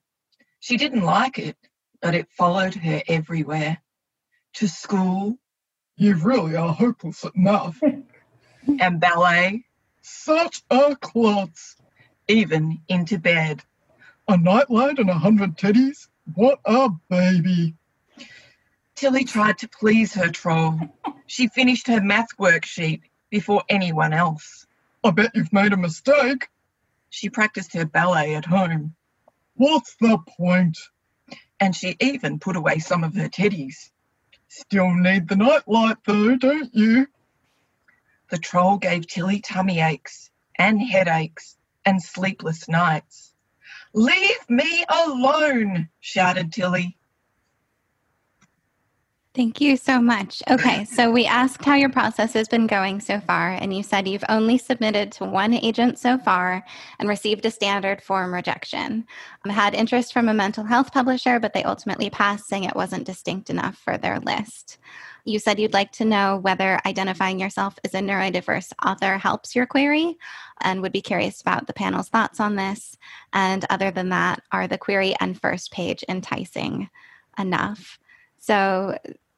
She didn't like it, but it followed her everywhere. To school. You really are hopeless at math. and ballet. Such a klutz. Even into bed. A nightlight and a hundred teddies? What a baby. Tilly tried to please her troll. She finished her math worksheet before anyone else. I bet you've made a mistake. She practiced her ballet at home. What's the point? And she even put away some of her teddies. Still need the nightlight though, don't you? The troll gave Tilly tummy aches and headaches and sleepless nights. Leave me alone, shouted Tilly. Thank you so much. Okay, so we asked how your process has been going so far, and you said you've only submitted to one agent so far and received a standard form rejection. I had interest from a mental health publisher, but they ultimately passed, saying it wasn't distinct enough for their list. You said you'd like to know whether identifying yourself as a neurodiverse author helps your query and would be curious about the panel's thoughts on this. And other than that, are the query and first page enticing enough? So,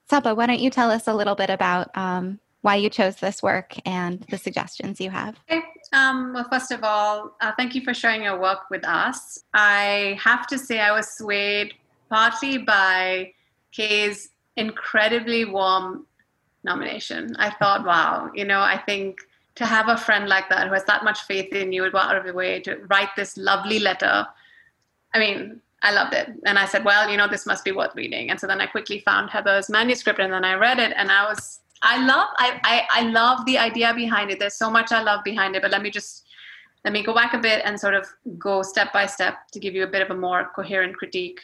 Saba, why don't you tell us a little bit about um, why you chose this work and the suggestions you have? Okay. Um, well, first of all, uh, thank you for sharing your work with us. I have to say, I was swayed partly by Kay's incredibly warm nomination. I thought, wow, you know, I think to have a friend like that who has that much faith in you would go out of the way to write this lovely letter. I mean, I loved it. And I said, well, you know, this must be worth reading. And so then I quickly found Heather's manuscript and then I read it and I was, I love, I, I, I love the idea behind it. There's so much I love behind it, but let me just, let me go back a bit and sort of go step by step to give you a bit of a more coherent critique.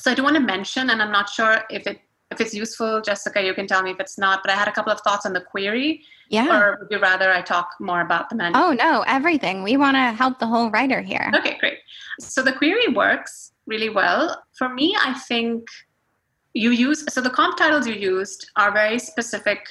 So I do want to mention, and I'm not sure if it, if it's useful, Jessica, you can tell me if it's not, but I had a couple of thoughts on the query. Yeah. Or would you rather I talk more about the manuscript? Oh, no, everything. We want to help the whole writer here. Okay, great. So the query works really well. For me, I think you use so the comp titles you used are very specific,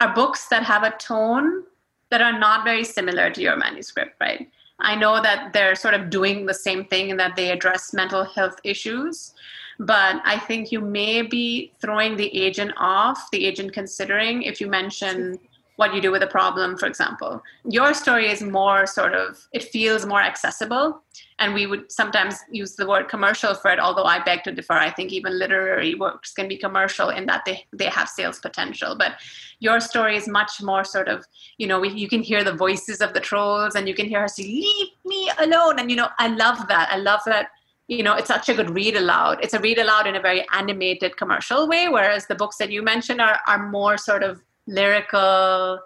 are books that have a tone that are not very similar to your manuscript, right? I know that they're sort of doing the same thing and that they address mental health issues, but I think you may be throwing the agent off, the agent considering if you mention what you do with a problem, for example. Your story is more sort of, it feels more accessible. And we would sometimes use the word commercial for it, although I beg to differ. I think even literary works can be commercial in that they, they have sales potential. But your story is much more sort of, you know, we, you can hear the voices of the trolls and you can hear her say, Leave me alone. And, you know, I love that. I love that you know it's such a good read aloud. It's a read aloud in a very animated commercial way whereas the books that you mentioned are, are more sort of lyrical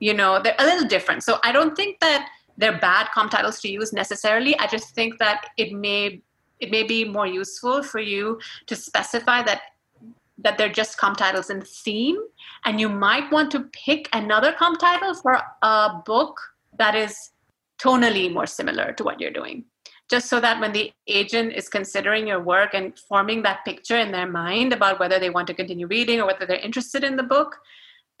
you know they're a little different. So i don't think that they're bad comp titles to use necessarily. I just think that it may it may be more useful for you to specify that that they're just comp titles in theme. And you might want to pick another comp title for a book that is tonally more similar to what you're doing just so that when the agent is considering your work and forming that picture in their mind about whether they want to continue reading or whether they're interested in the book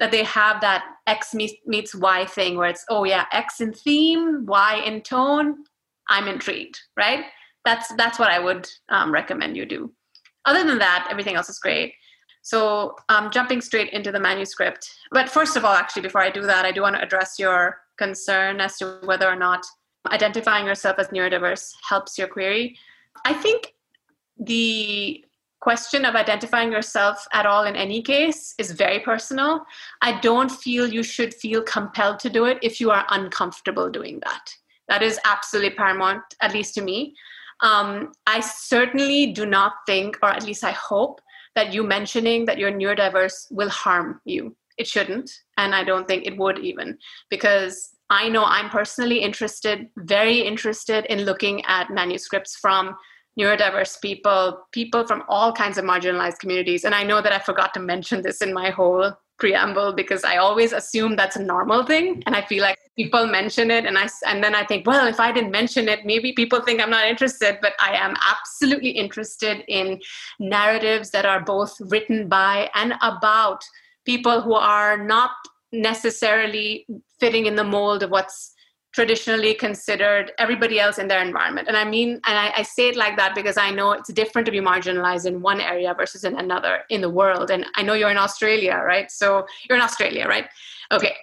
that they have that X meets Y thing where it's, oh yeah, X in theme, Y in tone. I'm intrigued, right? That's that's what I would um, recommend you do. Other than that, everything else is great. So um, jumping straight into the manuscript. But first of all, actually, before I do that, I do want to address your concern as to whether or not identifying yourself as neurodiverse helps your query. I think the question of identifying yourself at all in any case is very personal. I don't feel you should feel compelled to do it if you are uncomfortable doing that. That is absolutely paramount, at least to me. Um, I certainly do not think, or at least I hope, that you mentioning that you're neurodiverse will harm you. It shouldn't, and I don't think it would even, because I know I'm personally interested, very interested in looking at manuscripts from neurodiverse people, people from all kinds of marginalized communities. And I know that I forgot to mention this in my whole preamble because I always assume that's a normal thing, and I feel like people mention it, and I and then I think, well, if I didn't mention it, maybe people think I'm not interested. But I am absolutely interested in narratives that are both written by and about people who are not necessarily fitting in the mold of what's traditionally considered everybody else in their environment. And I mean, and I, I, say it like that because I know it's different to be marginalized in one area versus in another in the world. And I know you're in Australia, right? So you're in Australia, right? Okay.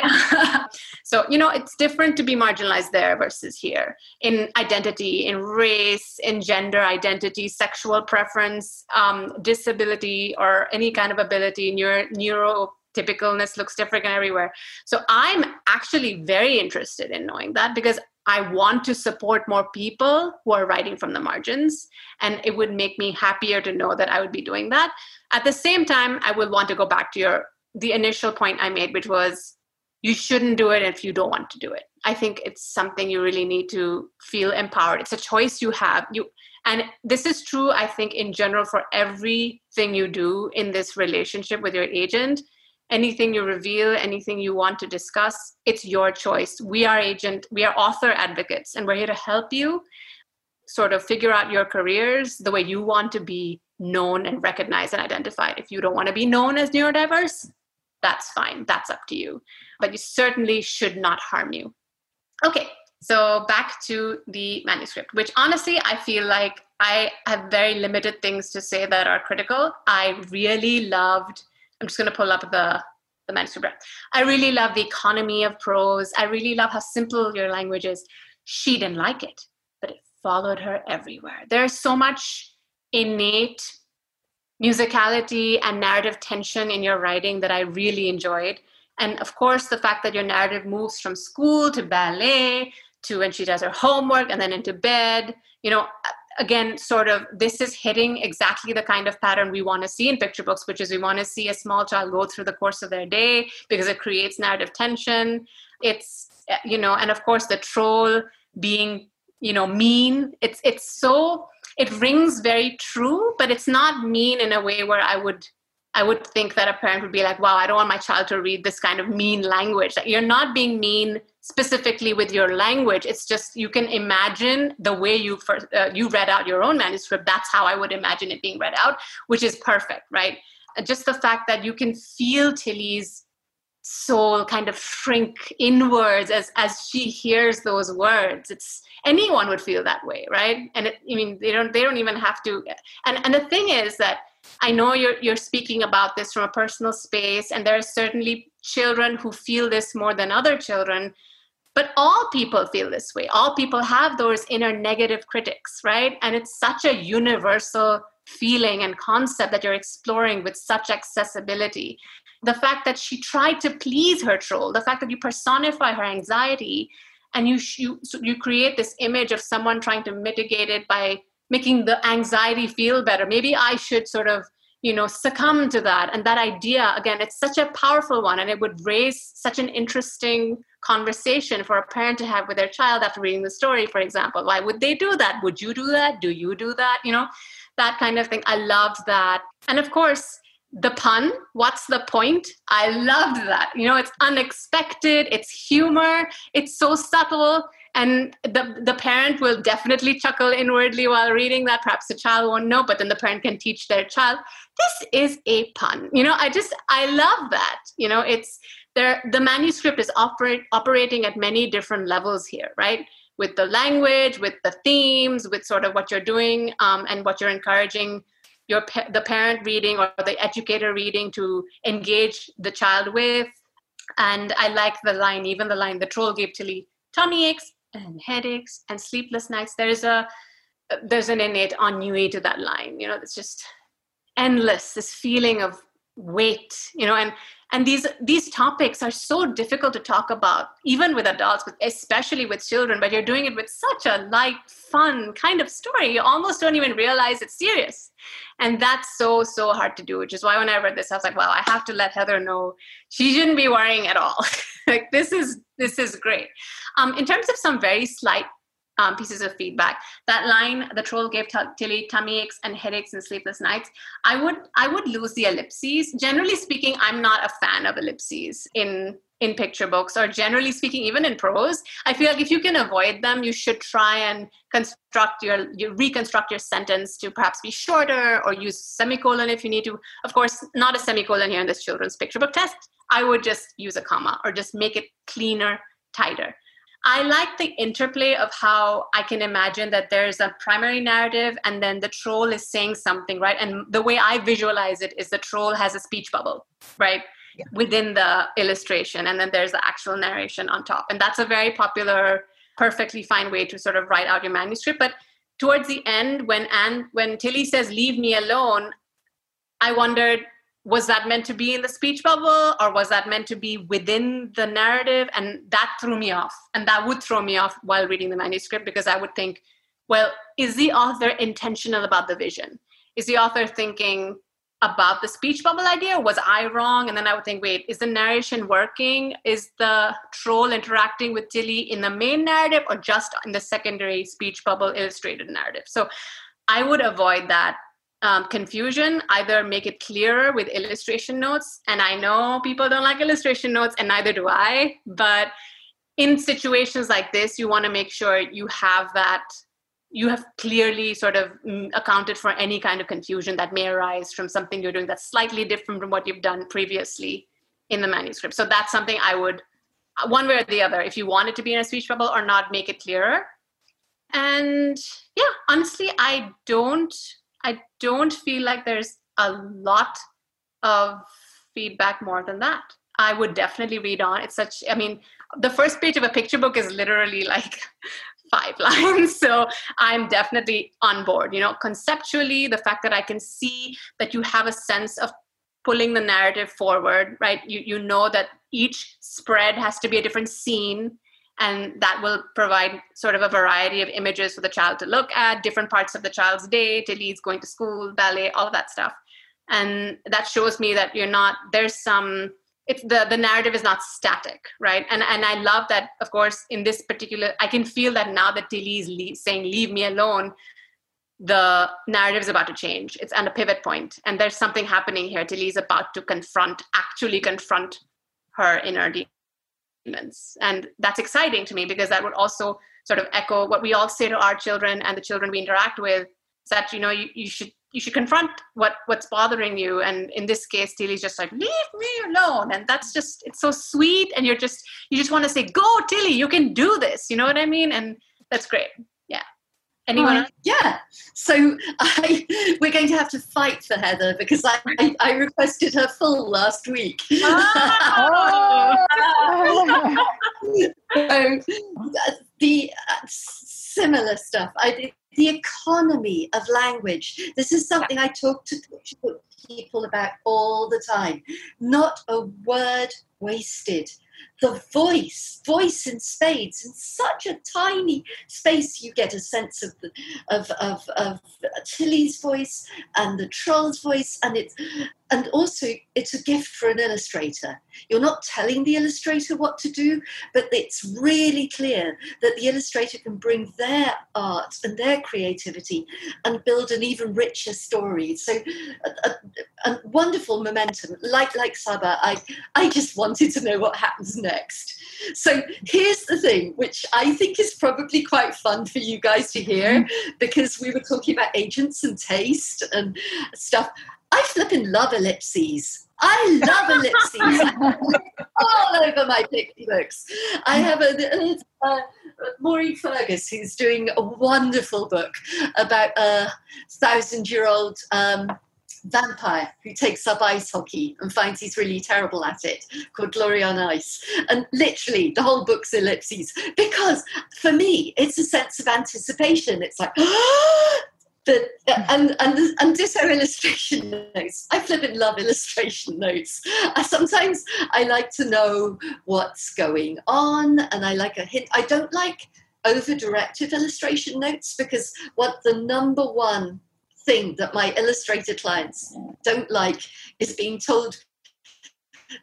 so, you know, it's different to be marginalized there versus here in identity, in race, in gender identity, sexual preference, um, disability, or any kind of ability, neuro, neuro typicalness looks different everywhere. So I'm actually very interested in knowing that because I want to support more people who are writing from the margins. And it would make me happier to know that I would be doing that. At the same time, I would want to go back to your the initial point I made, which was you shouldn't do it if you don't want to do it. I think it's something you really need to feel empowered. It's a choice you have. You and this is true, I think, in general for everything you do in this relationship with your agent anything you reveal anything you want to discuss it's your choice. We are agent we are author advocates and we're here to help you sort of figure out your careers the way you want to be known and recognized and identified. If you don't want to be known as neurodiverse that's fine that's up to you. But you certainly should not harm you. Okay so back to the manuscript which honestly i feel like i have very limited things to say that are critical. I really loved I'm just going to pull up the the manuscript. I really love the economy of prose. I really love how simple your language is. She didn't like it, but it followed her everywhere. There's so much innate musicality and narrative tension in your writing that I really enjoyed. And of course, the fact that your narrative moves from school to ballet to when she does her homework and then into bed. You know, again sort of this is hitting exactly the kind of pattern we want to see in picture books which is we want to see a small child go through the course of their day because it creates narrative tension it's eh, you know and of course the troll being you know mean it's it's so it rings very true but it's not mean in a way where i would I would think that a parent would be like, wow, I don't want my child to read this kind of mean language. Like, you're not being mean specifically with your language. It's just you can imagine the way you first, uh, you read out your own manuscript. That's how I would imagine it being read out, which is perfect, right? just the fact that you can feel Tilly's soul kind of shrink inwards as as she hears those words. It's anyone would feel that way, right? And it, I mean, they don't they don't even have to. And and the thing is that I know you're you're speaking about this from a personal space, and there are certainly children who feel this more than other children. But all people feel this way. All people have those inner negative critics, right? And it's such a universal feeling and concept that you're exploring with such accessibility. The fact that she tried to please her troll, the fact that you personify her anxiety, and you you, you create this image of someone trying to mitigate it by making the anxiety feel better maybe i should sort of you know succumb to that. And that idea again it's such a powerful one and it would raise such an interesting conversation for a parent to have with their child after reading the story for example. Why would they do that? Would you do that? Do you do that? You know that kind of thing. I loved that. And of course the pun what's the point? I loved that. You know it's unexpected. It's humor. It's so subtle and the the parent will definitely chuckle inwardly while reading that. Perhaps the child won't know but then the parent can teach their child. This is a pun. You know i just i love that. You know it's there the manuscript is operate, operating at many different levels here right? With the language with the themes with sort of what you're doing um, and what you're encouraging your the parent reading or the educator reading to engage the child with. And i like the line even the line the troll gave tilly tummy aches and headaches and sleepless nights there's a there's an innate ennui to that line you know it's just endless this feeling of weight you know and and these these topics are so difficult to talk about even with adults but especially with children but you're doing it with such a light fun kind of story you almost don't even realize it's serious. And that's so so hard to do which is why when i read this i was like well i have to let heather know. She shouldn't be worrying at all. Like this is this is great um, in terms of some very slight um, pieces of feedback. That line, the troll gave t- Tilly tummy aches and headaches and sleepless nights. I would I would lose the ellipses. Generally speaking, I'm not a fan of ellipses in in picture books or generally speaking even in prose i feel like if you can avoid them you should try and construct your you reconstruct your sentence to perhaps be shorter or use semicolon if you need to of course not a semicolon here in this children's picture book test i would just use a comma or just make it cleaner tighter I like the interplay of how I can imagine that there's a primary narrative and then the troll is saying something, right? And the way I visualize it is the troll has a speech bubble, right? Yeah. Within the illustration, and then there's the actual narration on top. And that's a very popular, perfectly fine way to sort of write out your manuscript. But towards the end, when Anne, when Tilly says, leave me alone, I wondered, was that meant to be in the speech bubble or was that meant to be within the narrative? And that threw me off. And that would throw me off while reading the manuscript because i would think well is the author intentional about the vision? Is the author thinking about the speech bubble idea? Was i wrong? And then i would think wait is the narration working? Is the troll interacting with tilly in the main narrative or just in the secondary speech bubble illustrated narrative? So i would avoid that um, confusion, either make it clearer with illustration notes. And I know people don't like illustration notes, and neither do I. But in situations like this, you want to make sure you have that, you have clearly sort of mm, accounted for any kind of confusion that may arise from something you're doing that's slightly different from what you've done previously in the manuscript. So that's something I would, one way or the other, if you want it to be in a speech bubble or not, make it clearer. And yeah, honestly, I don't I don't feel like there's a lot of feedback more than that. I would definitely read on. It's such, I mean, the first page of a picture book is literally like five lines. So I'm definitely on board. You know, conceptually, the fact that I can see that you have a sense of pulling the narrative forward, right? You, you know that each spread has to be a different scene and that will provide sort of a variety of images for the child to look at different parts of the child's day tilly's going to school ballet all of that stuff. And that shows me that you're not there's some it's the the narrative is not static right? And and i love that of course in this particular i can feel that now that tilly is saying leave me alone the narrative is about to change. It's at a pivot point. And there's something happening here. Tilly's about to confront actually confront her inner and that's exciting to me because that would also sort of echo what we all say to our children and the children we interact with is that you know you, you should you should confront what what's bothering you. And in this case tilly's just like leave me alone. And that's just it's so sweet. And you're just you just want to say go tilly you can do this. You know what i mean? And that's great yeah Anyone? yeah. So I, we're going to have to fight for Heather because I, I, I requested her full last week. Oh. so, the uh, similar stuff. I, the economy of language. This is something I talk to people about all the time. Not a word wasted the voice, voice in spades, in such a tiny space, you get a sense of the, of, of, of Tilly's voice and the troll's voice, and it's and also it's a gift for an illustrator. You're not telling the illustrator what to do, but it's really clear that the illustrator can bring their art and their creativity and build an even richer story. So, a, a, a wonderful momentum. Like like Saba, I I just wanted to know what happens next. So here's the thing, which I think is probably quite fun for you guys to hear, mm-hmm. because we were talking about agents and taste and stuff. I flipping love ellipses. I love ellipses all over my picture books. I have a, uh, Maureen Fergus who's doing a wonderful book about a thousand-year-old um, vampire who takes up ice hockey and finds he's really terrible at it, called Glory on Ice. And literally, the whole book's ellipses because for me, it's a sense of anticipation. It's like, But, and and and ditto illustration notes. I flip and love illustration notes. I, sometimes I like to know what's going on, and I like a hint. I don't like over directed illustration notes because what the number one thing that my illustrator clients don't like is being told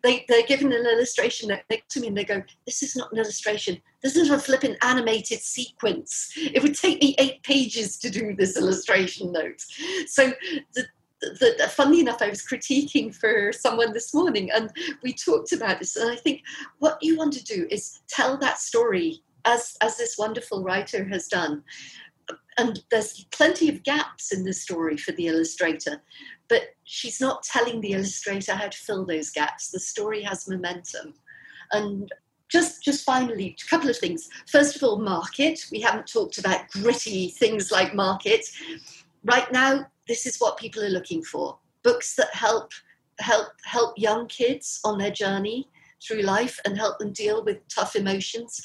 they, they're given an illustration next to me and they go, This is not an illustration. This is a flipping animated sequence. It would take me eight pages to do this illustration note. So the, the, the, funny enough, I was critiquing for someone this morning, and we talked about this. And I think what you want to do is tell that story as as this wonderful writer has done. And there's plenty of gaps in the story for the illustrator but she's not telling the illustrator how to fill those gaps. The story has momentum. And just just finally a couple of things. First of all market. We haven't talked about gritty things like market. Right now this is what people are looking for. Books that help help help young kids on their journey through life and help them deal with tough emotions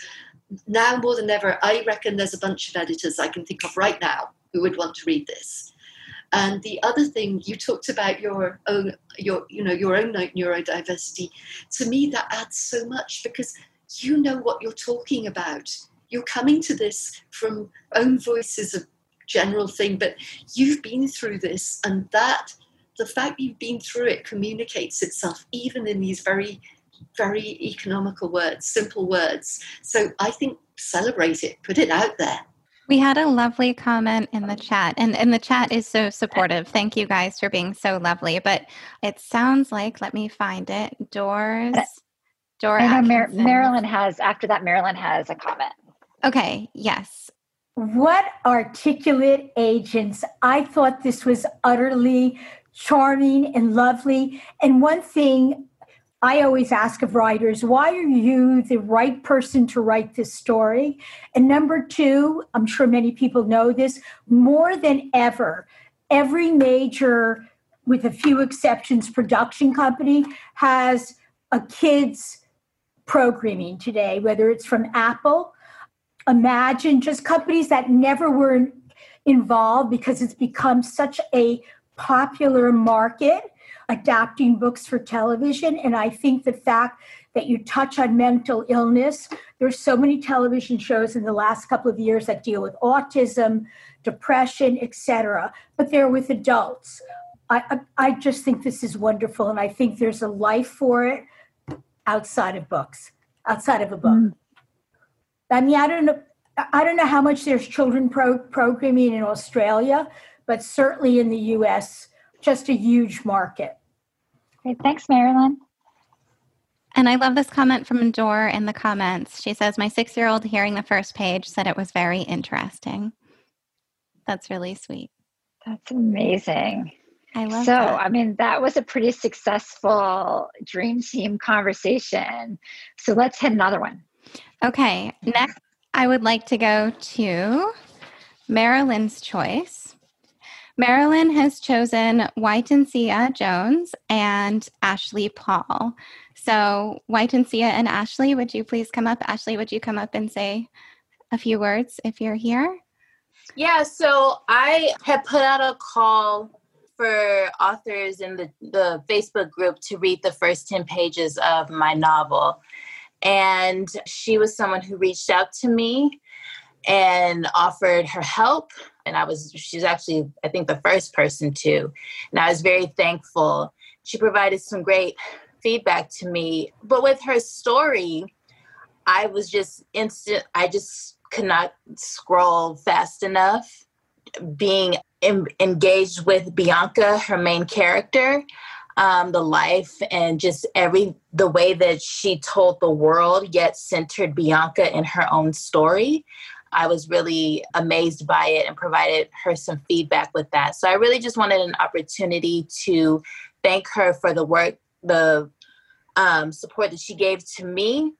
now more than ever i reckon there's a bunch of editors i can think of right now who would want to read this. And the other thing you talked about your own your you know your own neurodiversity. To me that adds so much because you know what you're talking about. You're coming to this from own voices of general thing but you've been through this and that the fact you've been through it communicates itself even in these very very economical words simple words so i think celebrate it put it out there we had a lovely comment in the um, chat, and, and the chat is so supportive. Thank you guys for being so lovely. But it sounds like, let me find it. Doors. Dora. I know Mar- Marilyn has, after that, Marilyn has a comment. Okay, yes. What articulate agents. I thought this was utterly charming and lovely. And one thing I always ask of writers, why are you the right person to write this story? And number two, I'm sure many people know this, more than ever, every major, with a few exceptions, production company has a kids programming today, whether it's from Apple, Imagine, just companies that never were involved because it's become such a popular market adapting books for television. And I think the fact that you touch on mental illness, there's so many television shows in the last couple of years that deal with autism, depression, etc. But they're with adults. I, I, I just think this is wonderful, and I think there's a life for it outside of books, outside of a book. Mm. I mean, I don't know. I don't know how much there's children pro- programming in Australia, but certainly in the U.S., just a huge market. Great. Thanks, Marilyn. And I love this comment from Dor in the comments. She says, My six year old hearing the first page said it was very interesting. That's really sweet. That's amazing. I love so, that. I mean, that was a pretty successful dream team conversation. So let's hit another one. Okay. Next, I would like to go to Marilyn's choice. Marilyn has chosen Wyntoncia Jones and Ashley Paul. So, Wyntoncia and Ashley, would you please come up? Ashley, would you come up and say a few words if you're here? Yeah, so I had put out a call for authors in the, the Facebook group to read the first 10 pages of my novel. And she was someone who reached out to me and offered her help and I was she's actually I think the first person to, and I was very thankful. She provided some great feedback to me, but with her story, I was just instant. I just could not scroll fast enough. Being in, engaged with Bianca, her main character, um, the life and just every the way that she told the world, yet centered Bianca in her own story. I was really amazed by it and provided her some feedback with that. So I really just wanted an opportunity to thank her for the work, the um, support that she gave to me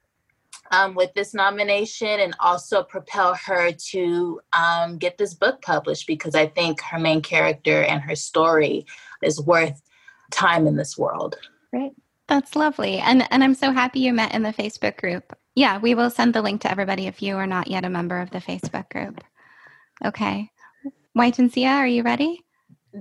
um, with this nomination and also propel her to um, get this book published because I think her main character and her story is worth time in this world. Right. That's lovely. And and I'm so happy you met in the Facebook group. Yeah, we will send the link to everybody if you are not yet a member of the Facebook group. Okay. Wyntoncia, are you ready?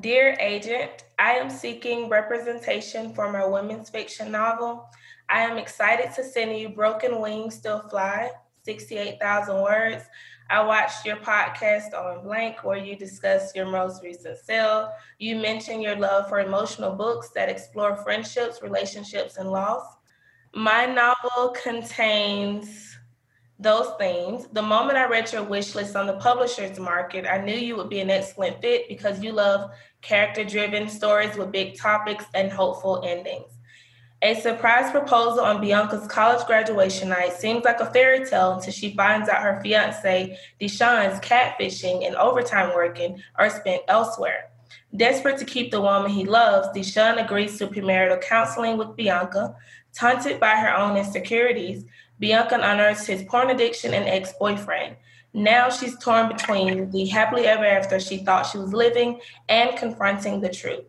Dear agent, I am seeking representation for my women's fiction novel. I am excited to send you Broken Wings Still Fly, 68,000 words. I watched your podcast on Blank where you discuss your most recent sale. You mentioned your love for emotional books that explore friendships, relationships, and loss. My novel contains those themes. The moment I read your wish list on the publisher's market, I knew you would be an excellent fit because you love character driven stories with big topics and hopeful endings. A surprise proposal on Bianca's college graduation night seems like a fairy tale until she finds out her fiance, Deshawn's catfishing and overtime working are spent elsewhere. Desperate to keep the woman he loves, Deshawn agrees to premarital counseling with Bianca. Taunted by her own insecurities, Bianca unearths his porn addiction and ex boyfriend. Now she's torn between the happily ever after she thought she was living and confronting the truth.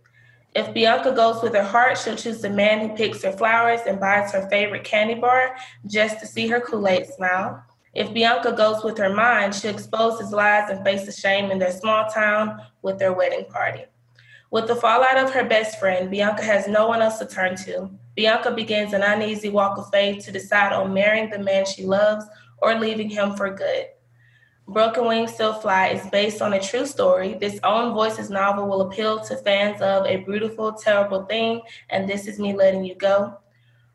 If Bianca goes with her heart, she'll choose the man who picks her flowers and buys her favorite candy bar just to see her Kool Aid smile. If Bianca goes with her mind, she'll expose his lies and face the shame in their small town with their wedding party. With the fallout of her best friend, Bianca has no one else to turn to. Bianca begins an uneasy walk of faith to decide on marrying the man she loves or leaving him for good. Broken Wings Still Fly is based on a true story. This own voices novel will appeal to fans of A Beautiful, Terrible Thing and This Is Me Letting You Go.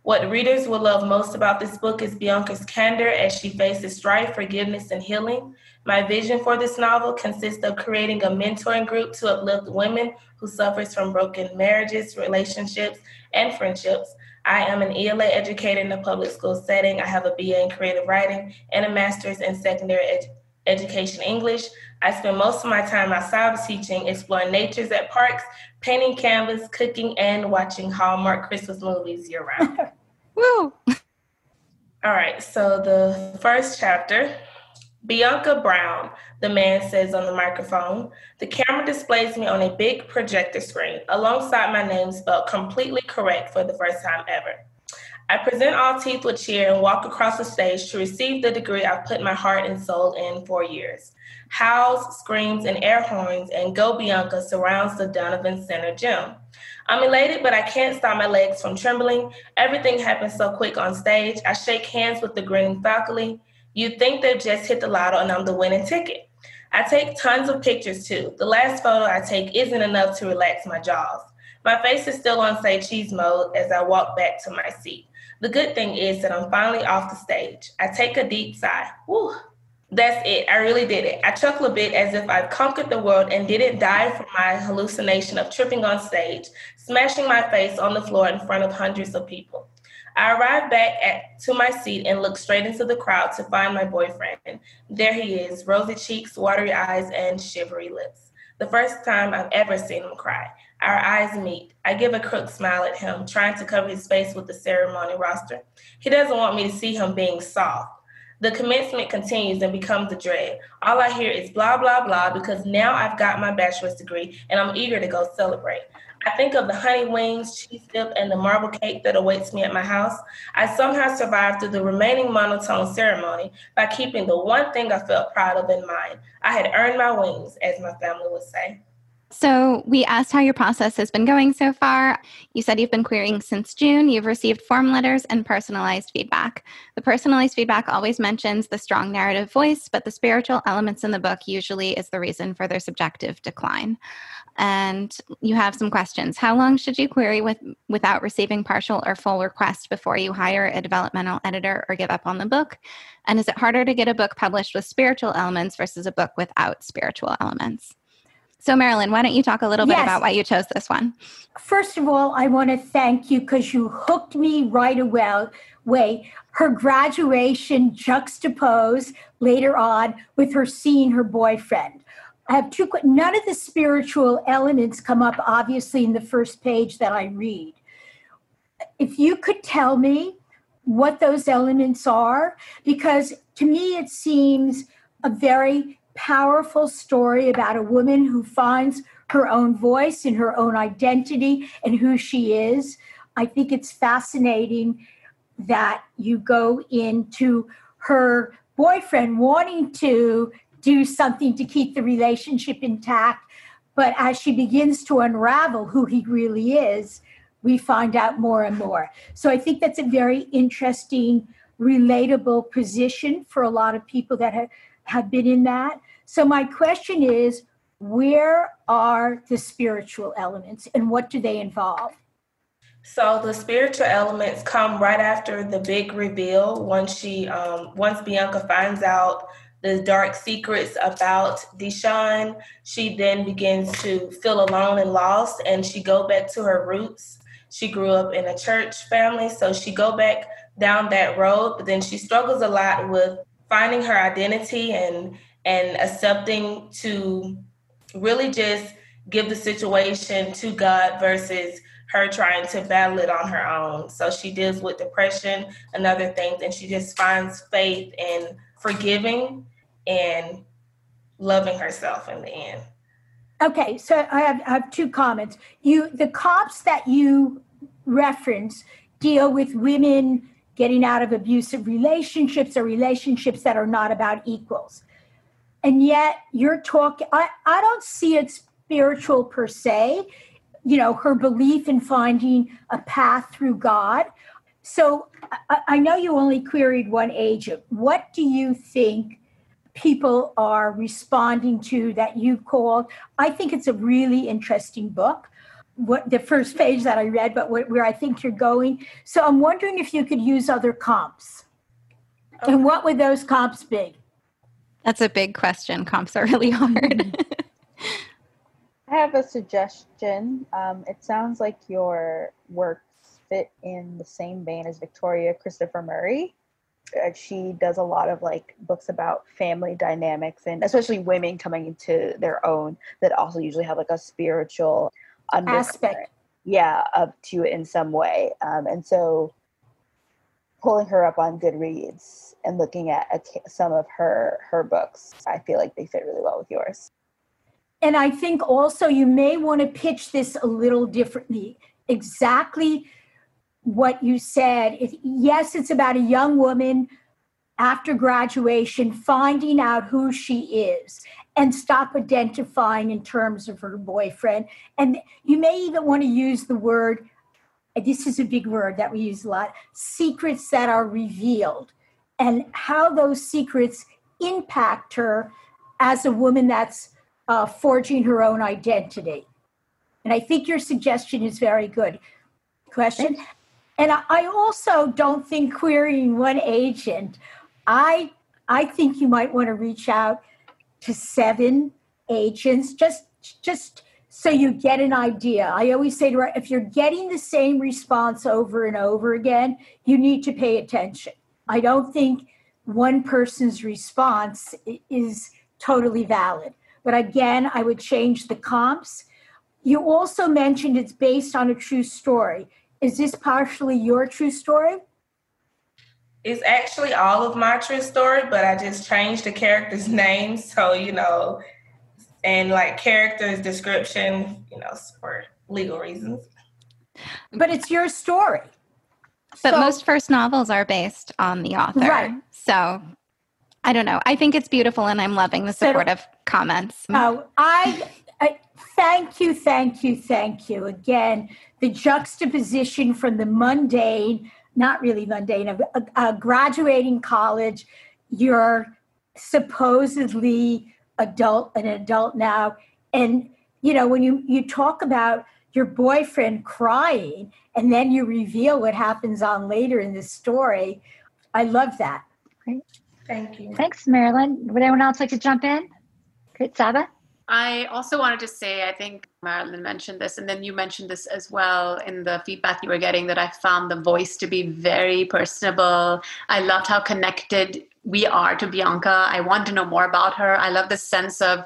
What readers will love most about this book is Bianca's candor as she faces strife, forgiveness, and healing. My vision for this novel consists of creating a mentoring group to uplift women who suffers from broken marriages, relationships, and friendships. I am an ELA educator in a public school setting. I have a BA in creative writing and a master's in secondary education education English. I spend most of my time outside of teaching, exploring natures at parks, painting canvas, cooking, and watching Hallmark Christmas movies year round. Woo! All right, so the first chapter Bianca Brown, the man says on the microphone. The camera displays me on a big projector screen alongside my name spelled completely correct for the first time ever. I present all teeth with cheer and walk across the stage to receive the degree I've put my heart and soul in for years. Howls, screams, and air horns and Go Bianca surrounds the Donovan Center gym. I'm elated, but I can't stop my legs from trembling. Everything happens so quick on stage. I shake hands with the grinning faculty. You'd think they've just hit the lotto and I'm the winning ticket. I take tons of pictures too. The last photo I take isn't enough to relax my jaws. My face is still on say cheese mode as I walk back to my seat. The good thing is that I'm finally off the stage. I take a deep sigh. Whew, that's it. I really did it. I chuckle a bit as if I've conquered the world and didn't die from my hallucination of tripping on stage, smashing my face on the floor in front of hundreds of people. I arrive back at, to my seat and look straight into the crowd to find my boyfriend. There he is, rosy cheeks, watery eyes, and shivery lips. The first time I've ever seen him cry. Our eyes meet. I give a crook smile at him, trying to cover his face with the ceremony roster. He doesn't want me to see him being soft. The commencement continues and becomes a dread. All I hear is blah, blah, blah, because now I've got my bachelor's degree and I'm eager to go celebrate. I think of the honey wings, cheese dip, and the marble cake that awaits me at my house. I somehow survived through the remaining monotone ceremony by keeping the one thing I felt proud of in mind. I had earned my wings, as my family would say. So, we asked how your process has been going so far. You said you've been querying since June. You've received form letters and personalized feedback. The personalized feedback always mentions the strong narrative voice, but the spiritual elements in the book usually is the reason for their subjective decline. And you have some questions. How long should you query with, without receiving partial or full request before you hire a developmental editor or give up on the book? And is it harder to get a book published with spiritual elements versus a book without spiritual elements? So, Marilyn, why don't you talk a little bit yes. about why you chose this one? First of all, I want to thank you because you hooked me right away. Her graduation juxtaposed later on with her seeing her boyfriend. I have two, none of the spiritual elements come up, obviously, in the first page that I read. If you could tell me what those elements are, because to me it seems a very powerful story about a woman who finds her own voice and her own identity and who she is. I think it's fascinating that you go into her boyfriend wanting to do something to keep the relationship intact. But as she begins to unravel who he really is, we find out more and more. So I think that's a very interesting, relatable position for a lot of people that have, have been in that. So, my question is where are the spiritual elements and what do they involve? So the spiritual elements come right after the big reveal. Once she, um, once Bianca finds out the dark secrets about Deshawn, she then begins to feel alone and lost, and she go back to her roots. She grew up in a church family, so she go back down that road. But then she struggles a lot with finding her identity and and accepting to really just give the situation to God versus her trying to battle it on her own. So she deals with depression and other things, and she just finds faith in forgiving and loving herself in the end. Okay, so I have, I have two comments. You, the comps that you reference deal with women getting out of abusive relationships or relationships that are not about equals. And yet you're talking, I, I don't see it spiritual per se, you know, her belief in finding a path through God. So I, I know you only queried one agent. What do you think people are responding to that you called? I think it's a really interesting book what the first page that I read, but where, where I think you're going. So I'm wondering if you could use other comps. Okay. And what would those comps be? That's a big question. Comps are really hard. I have a suggestion. Um, it sounds like your works fit in the same vein as Victoria Christopher Murray. Uh, she does a lot of like books about family dynamics and especially women coming into their own that also usually have like a spiritual aspect. Yeah up to it in some way. Um, and so pulling her up on goodreads and looking at a, some of her her books i feel like they fit really well with yours. And i think also you may want to pitch this a little differently. Exactly what you said if, yes it's about a young woman after graduation finding out who she is and stop identifying in terms of her boyfriend. And you may even want to use the word, this is a big word that we use a lot secrets that are revealed, and how those secrets impact her as a woman that's uh, forging her own identity. And I think your suggestion is very good. Question. And I also don't think querying one agent. I I think you might want to reach out to seven agents just just so you get an idea. I always say to her if you're getting the same response over and over again you need to pay attention. I don't think one person's response is totally valid. But again i would change the comps. You also mentioned it's based on a true story is this partially your true story it's actually all of my true story, but I just changed the character's name. So, you know, and like character's description, you know, for legal reasons. But it's your story. But so, most first novels are based on the author. Right. So I don't know. I think it's beautiful and I'm loving the supportive so, comments. Oh, I, I thank you, thank you, thank you. Again, the juxtaposition from the mundane not really mundane, a, a uh, uh, graduating college, you're supposedly adult, an adult now. And, you know, when you, you talk about your boyfriend crying and then you reveal what happens on later in the story, I love that. Great. Thank you. Thanks, Marilyn. Would anyone else like to jump in? Great, Saba? I also wanted to say, I think Marilyn mentioned this, and then you mentioned this as well in the feedback you were getting that I found the voice to be very personable. I loved how connected we are to Bianca. I want to know more about her. I love the sense of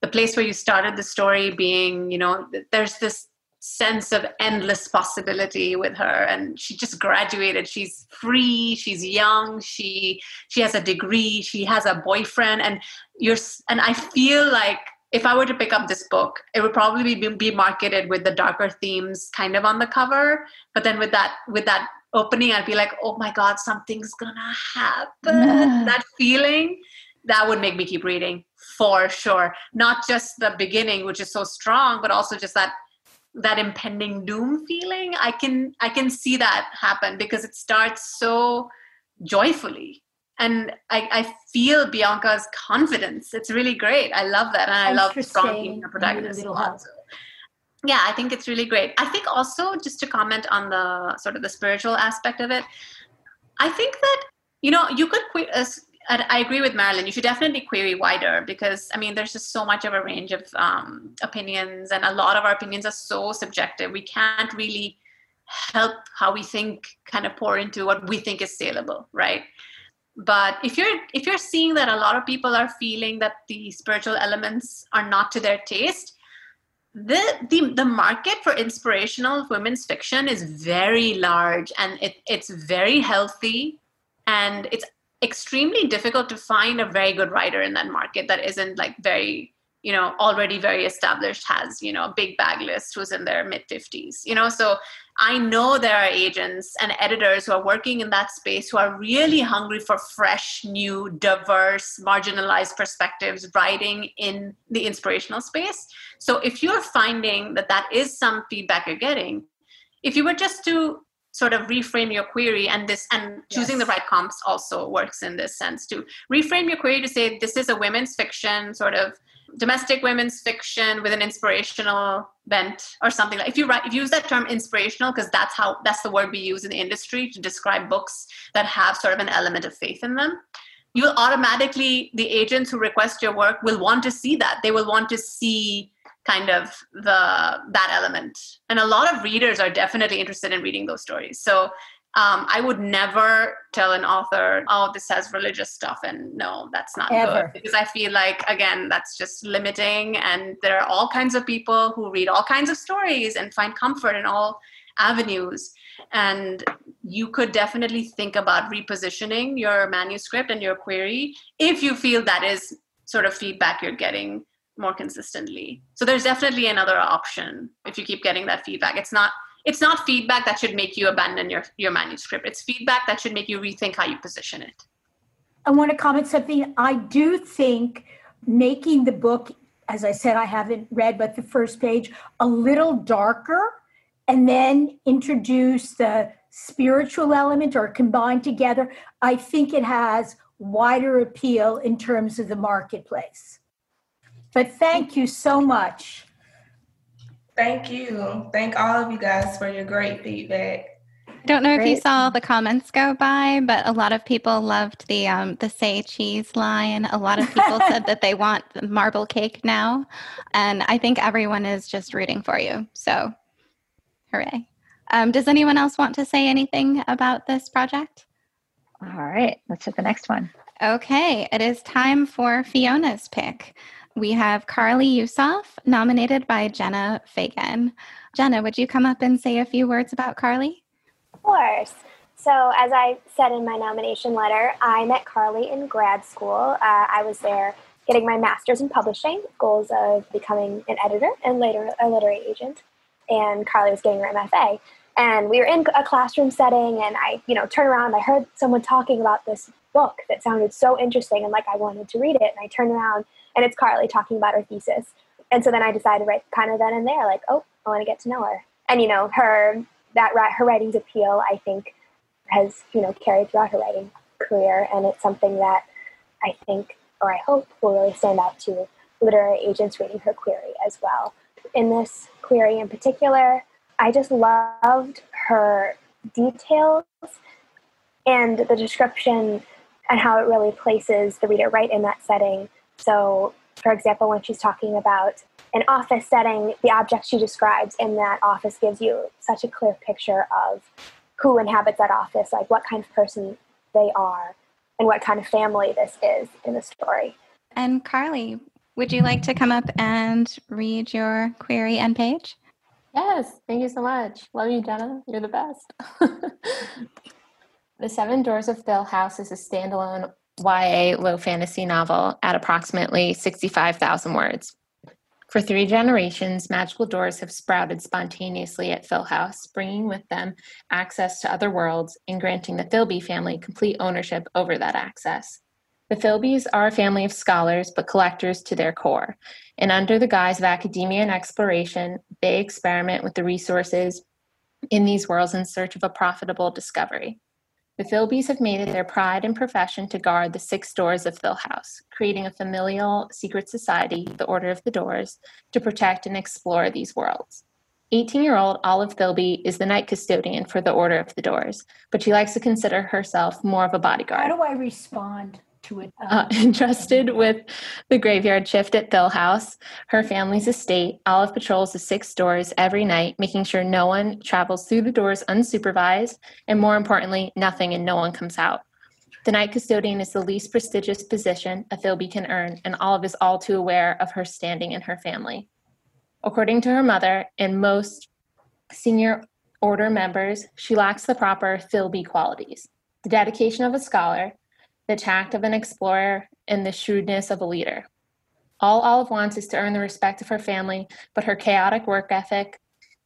the place where you started the story being, you know, there's this sense of endless possibility with her and she just graduated she's free she's young she she has a degree she has a boyfriend and you're and i feel like if I were to pick up this book, it would probably be, be marketed with the darker themes kind of on the cover. But then with that with that opening, I'd be like, oh my god, something's gonna happen. that feeling that would make me keep reading for sure. Not just the beginning, which is so strong, but also just that that impending doom feeling. I can I can see that happen because it starts so joyfully and I, I, feel Bianca's confidence. It's really great. I love that, and I love strong female protagonists a lot. So, yeah, I think it's really great. I think also just to comment on the sort of the spiritual aspect of it, I think that you know you could que- uh, I agree with Marilyn. You should definitely query wider because I mean, there's just so much of a range of um, opinions, and a lot of our opinions are so subjective. We can't really help how we think kind of pour into what we think is saleable, right? But if you're if you're seeing that a lot of people are feeling that the spiritual elements are not to their taste the, the the market for inspirational women's fiction is very large and it, it's very healthy and it's extremely difficult to find a very good writer in that market that isn't like very you know already very established has you know a big backlist who's in their mid 50s you know? So i know there are agents and editors who are working in that space who are really hungry for fresh new diverse marginalized perspectives writing in the inspirational space so if you're finding that that is some feedback you're getting if you were just to sort of reframe your query and this and choosing yes. the right comps also works in this sense to reframe your query to say this is a women's fiction sort of domestic women's fiction with an inspirational bent or something like if you write if you use that term inspirational because that's how that's the word we use in the industry to describe books that have sort of an element of faith in them. You'll automatically the agents who request your work will want to see that. They will want to see kind of the that element. And a lot of readers are definitely interested in reading those stories. So um, I would never tell an author, "Oh, this has religious stuff," and no, that's not Ever. good because I feel like again, that's just limiting. And there are all kinds of people who read all kinds of stories and find comfort in all avenues. And you could definitely think about repositioning your manuscript and your query if you feel that is sort of feedback you're getting more consistently. So there's definitely another option if you keep getting that feedback. It's not it's not feedback that should make you abandon your, your manuscript. It's feedback that should make you rethink how you position it. I want to comment something. I do think making the book, as I said, I haven't read but the first page, a little darker and then introduce the spiritual element or combine together, I think it has wider appeal in terms of the marketplace. But thank you so much. Thank you. Thank all of you guys for your great feedback. I don't know Great. if you saw the comments go by, but a lot of people loved the um, the say cheese line. A lot of people said that they want the marble cake now, and I think everyone is just rooting for you. So, hooray! Um, does anyone else want to say anything about this project? All right, let's hit the next one. Okay, it is time for Fiona's pick we have Carly Youssef, nominated by Jenna Fagan. Jenna, would you come up and say a few words about Carly? Of course. So, as I said in my nomination letter, I met Carly in grad school. Uh, I was there getting my master's in publishing, goals of becoming an editor and later a literary agent. And Carly was getting her MFA. And we were in a classroom setting, and I, you know, turned around. I heard someone talking about this book that sounded so interesting, and like I wanted to read it. And I turned around, and it's Carly talking about her thesis. And so then I decided right kind of then and there, like, oh, I want to get to know her. And you know, her that her writing's appeal, I think, has you know carried throughout her writing career, and it's something that I think, or I hope, will really stand out to literary agents reading her query as well. In this query in particular, I just loved her details and the description and how it really places the reader right in that setting so, for example, when she's talking about an office setting, the object she describes in that office gives you such a clear picture of who inhabits that office, like what kind of person they are, and what kind of family this is in the story. And Carly, would you like to come up and read your query and page? Yes, thank you so much. Love you, Jenna. You're the best. the Seven Doors of Thill House is a standalone YA low fantasy novel at approximately 65,000 words. For three generations, magical doors have sprouted spontaneously at Thill House, bringing with them access to other worlds and granting the Philby family complete ownership over that access. The Philbys are a family of scholars, but collectors to their core. And under the guise of academia and exploration, they experiment with the resources in these worlds in search of a profitable discovery. The Philbys have made it their pride and profession to guard the six doors of Thill House, creating a familial secret society, the Order of the Doors, to protect and explore these worlds. 18 year old Olive Philby is the night custodian for the Order of the Doors, but she likes to consider herself more of a bodyguard. How do I respond? Uh, entrusted with the graveyard shift at Thill House, her family's estate, Olive patrols the six doors every night, making sure no one travels through the doors unsupervised, and more importantly, nothing and no one comes out. The night custodian is the least prestigious position a Philby can earn, and Olive is all too aware of her standing in her family. According to her mother and most senior order members, she lacks the proper Philby qualities the dedication of a scholar, the tact of an explorer, and the shrewdness of a leader. All Olive wants is to earn the respect of her family, but her chaotic work ethic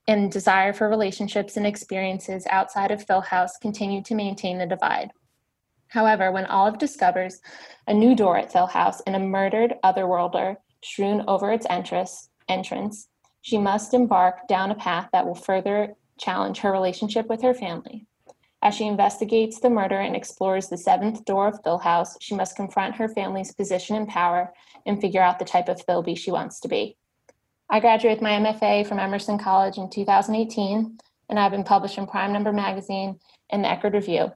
and desire for relationships and experiences outside of Philhouse continue to maintain the divide. However, when Olive discovers a new door at Philhouse and a murdered otherworlder strewn over its entrance, entrance, she must embark down a path that will further challenge her relationship with her family. As she investigates the murder and explores the seventh door of Phil House, she must confront her family's position and power and figure out the type of Philby she wants to be. I graduated with my MFA from Emerson College in 2018, and I've been published in Prime Number Magazine and the Eckerd Review.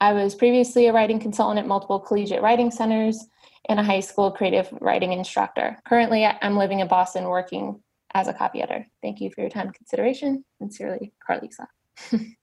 I was previously a writing consultant at multiple collegiate writing centers and a high school creative writing instructor. Currently, I'm living in Boston working as a copy editor. Thank you for your time and consideration. Sincerely, Carlisa.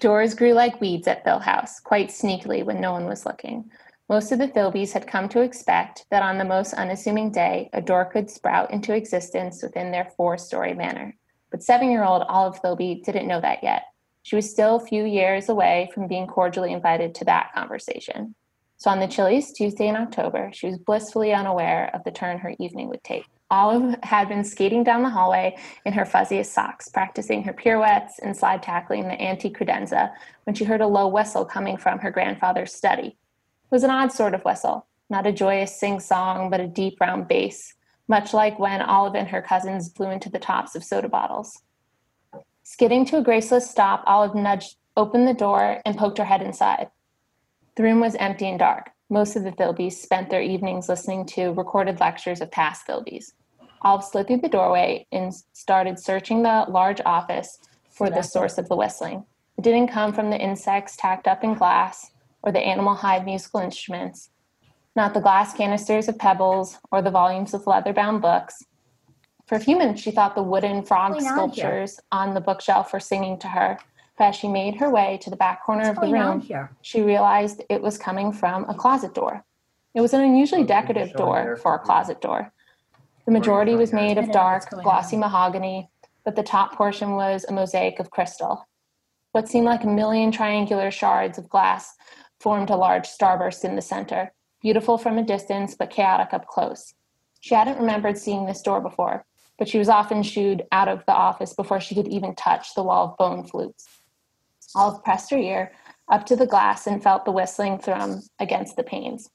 Doors grew like weeds at Philhouse, quite sneakily when no one was looking. Most of the Philbys had come to expect that on the most unassuming day, a door could sprout into existence within their four story manor. But seven year old Olive Philby didn't know that yet. She was still a few years away from being cordially invited to that conversation. So on the chilliest Tuesday in October, she was blissfully unaware of the turn her evening would take. Olive had been skating down the hallway in her fuzziest socks, practicing her pirouettes and slide tackling the antique credenza when she heard a low whistle coming from her grandfather's study. It was an odd sort of whistle, not a joyous sing song, but a deep round bass, much like when Olive and her cousins blew into the tops of soda bottles. Skidding to a graceless stop, Olive nudged open the door and poked her head inside. The room was empty and dark. Most of the Philbys spent their evenings listening to recorded lectures of past Philbys. Olive slid through the doorway and started searching the large office for the source of the whistling. It didn't come from the insects tacked up in glass or the animal hide musical instruments, not the glass canisters of pebbles or the volumes of leather bound books. For a few minutes, she thought the wooden frog What's on sculptures on the bookshelf were singing to her. But as she made her way to the back corner What's of the room, here? she realized it was coming from a closet door. It was an unusually decorative door for a closet door. The majority was made of dark, glossy mahogany, but the top portion was a mosaic of crystal. What seemed like a million triangular shards of glass formed a large starburst in the center, beautiful from a distance but chaotic up close. She hadn't remembered seeing this door before, but she was often shooed out of the office before she could even touch the wall of bone flutes. Olive pressed her ear up to the glass and felt the whistling thrum against the panes.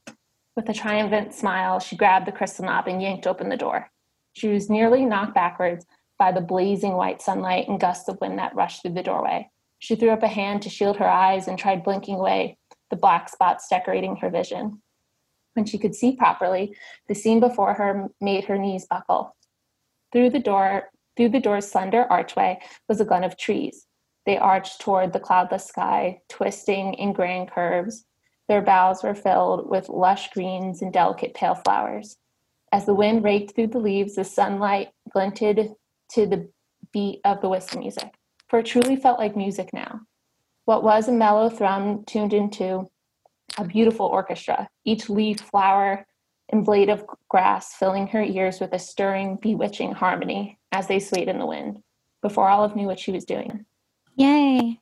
With a triumphant smile, she grabbed the crystal knob and yanked open the door. She was nearly knocked backwards by the blazing white sunlight and gusts of wind that rushed through the doorway. She threw up a hand to shield her eyes and tried blinking away the black spots decorating her vision. When she could see properly, the scene before her made her knees buckle. Through the door, through the door's slender archway was a glen of trees. They arched toward the cloudless sky, twisting in grand curves. Their boughs were filled with lush greens and delicate pale flowers. As the wind raked through the leaves, the sunlight glinted to the beat of the whistle music, for it truly felt like music now. What was a mellow thrum tuned into a beautiful orchestra, each leaf, flower, and blade of grass filling her ears with a stirring, bewitching harmony as they swayed in the wind. Before Olive knew what she was doing. Yay.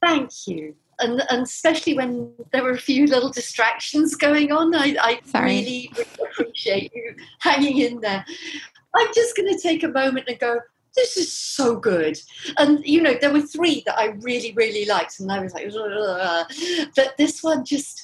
Thank you. And, and especially when there were a few little distractions going on, I, I Sorry. really, really appreciate you hanging in there. I'm just going to take a moment and go, this is so good. And, you know, there were three that I really, really liked. And I was like, "Ugh." but this one just,